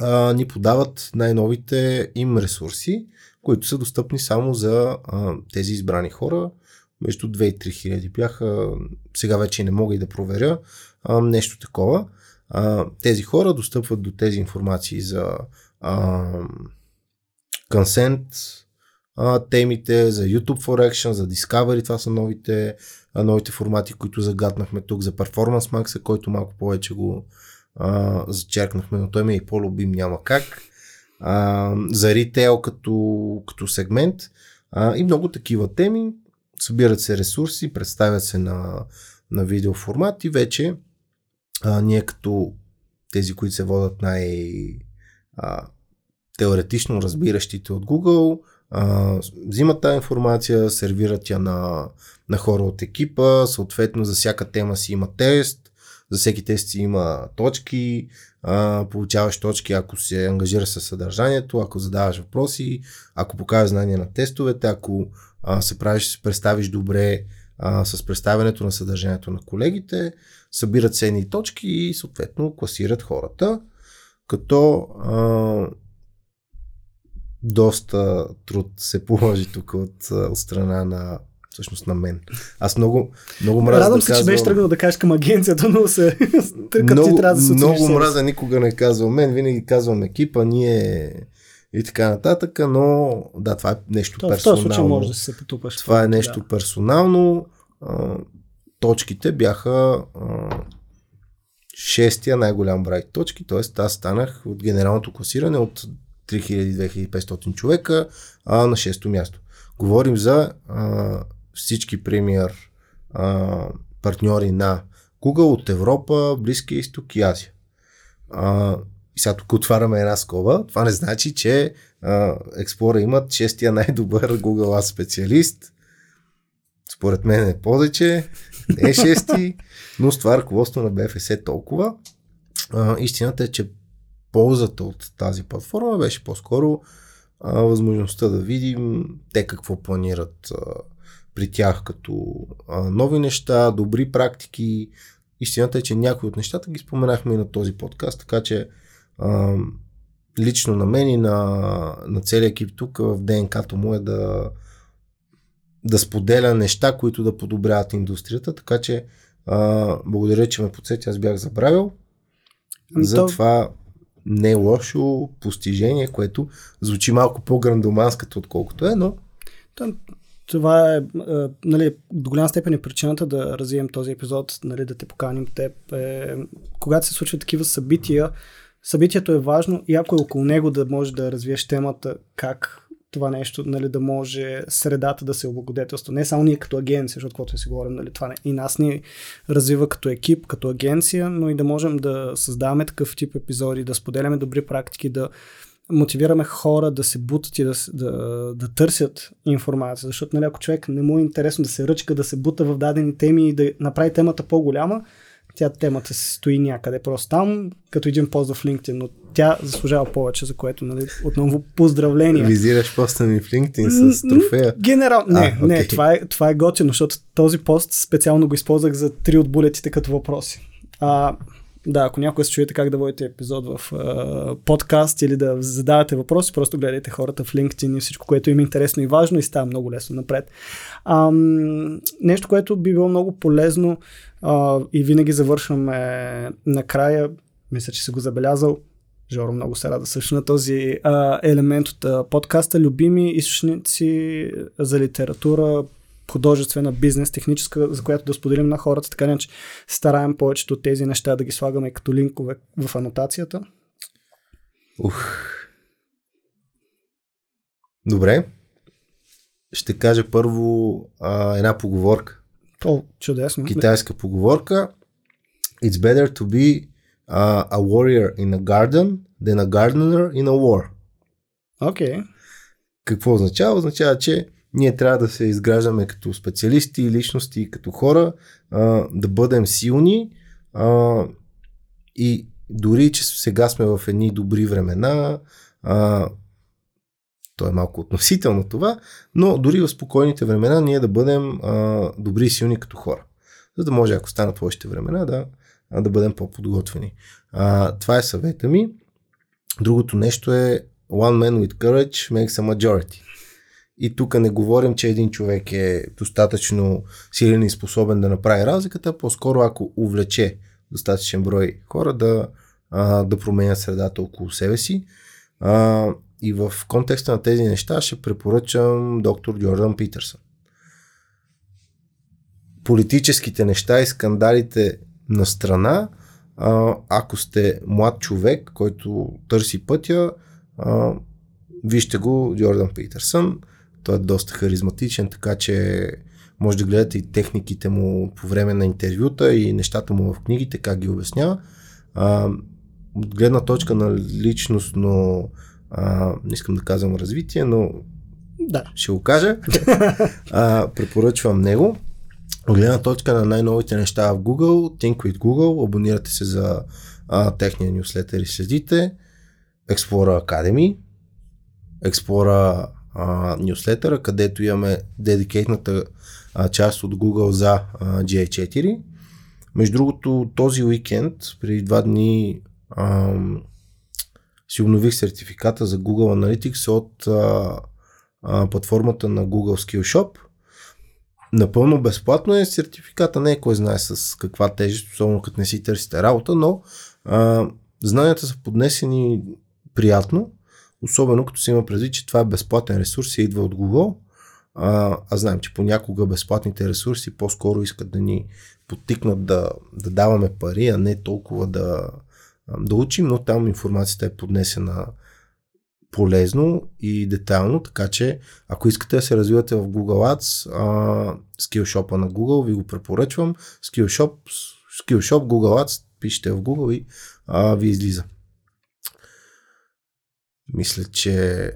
а, ни подават най-новите им ресурси, които са достъпни само за а, тези избрани хора между 2 и 3 хиляди бяха, сега вече не мога и да проверя, а, нещо такова. А, тези хора достъпват до тези информации за а, consent, а, темите, за YouTube for Action, за Discovery, това са новите, а, новите формати, които загаднахме тук, за Performance Max, който малко повече го а, зачеркнахме, но той ми е и по-любим, няма как. А, за ритейл като, като сегмент а, и много такива теми събират се ресурси, представят се на, на видеоформат и вече а, ние като тези, които се водят най- а, теоретично разбиращите от Google, а, взимат тази информация, сервират я на, на хора от екипа, съответно за всяка тема си има тест, за всеки тест си има точки, а, получаваш точки, ако се ангажира с съдържанието, ако задаваш въпроси, ако покажеш знания на тестовете, ако а, се правиш, представиш добре а, с представянето на съдържанието на колегите, събират ценни точки и съответно класират хората, като а, доста труд се положи тук от, от страна на всъщност на мен. Аз много, много мразя Радвам да се, казвам... че беше тръгнал да кажеш към агенцията, но се много, ти трябва да се Много мраза никога не казвам мен, винаги казвам екипа, ние и така нататък, но да, това е нещо То, персонално. В този случай може да се потупаш. Това е нещо да. персонално. А, точките бяха а, шестия най-голям брай точки, т.е. аз станах от генералното класиране от 3000-2500 човека а, на 6 място. Говорим за а, всички премиер а, партньори на Google от Европа, Близкия изток и Азия. А, и сега тук отваряме една скоба. Това не значи, че а, Explorer имат шестия най-добър Google Ads специалист. Според мен е повече, не е шести, но с това ръководство на БФС е толкова. А, истината е, че ползата от тази платформа беше по-скоро а, възможността да видим те какво планират а, при тях като а, нови неща, добри практики. Истината е, че някои от нещата ги споменахме и на този подкаст, така че а, лично на мен и на, на целия екип тук в ДНК-то му е да, да споделя неща, които да подобряват индустрията, така че а, благодаря, че ме подсети, аз бях забравил. Ами За то- това не е лошо постижение, което звучи малко по-грандоманското, отколкото е, но Това е, а, нали, до голяма степен е причината да развием този епизод, нали, да те поканим теб. Е, когато се случват такива събития, събитието е важно и ако е около него да може да развиеш темата как това нещо, нали, да може средата да се облагодетелства. Не само ние като агенция, защото каквото си говорим, нали, това не, и нас ни развива като екип, като агенция, но и да можем да създаваме такъв тип епизоди, да споделяме добри практики, да мотивираме хора да се бутат и да, да, да търсят информация, защото нали, ако човек не му е интересно да се ръчка, да се бута в дадени теми и да направи темата по-голяма, тя темата се стои някъде просто там, като един пост в LinkedIn, но тя заслужава повече, за което нали, отново поздравления. визираш поста ми в LinkedIn с трофея. Генерал... Не, А, не, окей. това е, това е готино, защото този пост специално го използвах за три от булетите като въпроси. А, да, ако някой се чуете как да водите епизод в а, подкаст или да задавате въпроси, просто гледайте хората в LinkedIn и всичко, което им е интересно и важно и става много лесно напред. А, нещо, което би било много полезно а, и винаги завършваме накрая, мисля, че си го забелязал, Жоро много се рада също на този а, елемент от а, подкаста. Любими източници за литература, художествена, бизнес, техническа, за която да споделим на хората, така не, че стараем повечето от тези неща да ги слагаме като линкове в анотацията. Ух. Добре. Ще кажа първо а, една поговорка. О, чудесно. Китайска поговорка. It's better to be uh, a warrior in a garden than a gardener in a war. Окей. Okay. Какво означава? Означава, че ние трябва да се изграждаме като специалисти, личности, като хора, а, да бъдем силни а, и дори, че сега сме в едни добри времена, а, то е малко относително това, но дори в спокойните времена ние да бъдем а, добри и силни като хора. За да може, ако станат лошите времена, да, да бъдем по-подготвени. А, това е съвета ми. Другото нещо е One man with courage makes a majority. И тук не говорим, че един човек е достатъчно силен и способен да направи разликата, по-скоро ако увлече достатъчен брой хора да, а, да променят средата около себе си. А, и в контекста на тези неща ще препоръчам доктор Джордан Питърсън. Политическите неща и скандалите на страна, ако сте млад човек, който търси пътя, вижте го Джордан Питърсън. Той е доста харизматичен, така че може да гледате и техниките му по време на интервюта и нещата му в книгите, как ги обяснява. От гледна точка на личност, но а, не искам да казвам развитие, но Да. ще го кажа. а, препоръчвам него. От гледна точка на най-новите неща в Google, Think with Google, абонирате се за а, техния нюслетър и следите. Explorer Academy, Explorer а, нюслетъра, където имаме дедикейтната а, част от Google за а, GA4. Между другото, този уикенд, преди два дни, ам, си обнових сертификата за Google Analytics от а, а, платформата на Google Skill Shop. Напълно безплатно е, сертификата не е кой знае с каква тежест, особено като не си търсите работа, но а, знанията са поднесени приятно, особено като се има предвид, че това е безплатен ресурс и идва от Google. а, а знаем, че понякога безплатните ресурси по-скоро искат да ни потикнат да, да даваме пари, а не толкова да, да учим, но там информацията е поднесена полезно и детайлно, така че ако искате да се развивате в Google Ads, а, Skillshop на Google ви го препоръчвам. Skillshop, Skillshop Google Ads, пишете в Google и а, ви излиза. Мисля, че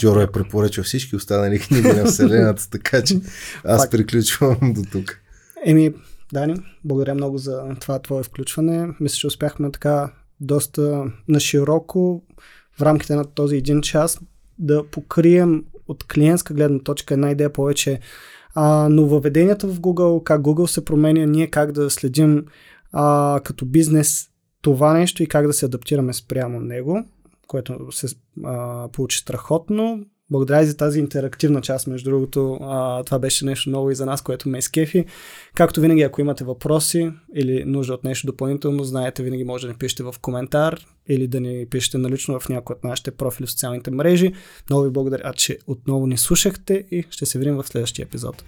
Жоро е препоръчал всички останали книги на Вселената, така че аз приключвам до тук. Еми, Дани, благодаря много за това твое включване. Мисля, че успяхме така доста нашироко в рамките на този един час да покрием от клиентска гледна точка една идея повече а, нововведенията в Google, как Google се променя, ние как да следим а, като бизнес това нещо и как да се адаптираме спрямо него, което се а, получи страхотно. Благодаря за тази интерактивна част, между другото. А, това беше нещо ново и за нас, което ме изкефи. Както винаги, ако имате въпроси или нужда от нещо допълнително, знаете, винаги може да ни пишете в коментар или да ни пишете налично в някои от нашите профили в социалните мрежи. Много ви благодаря, че отново ни слушахте и ще се видим в следващия епизод.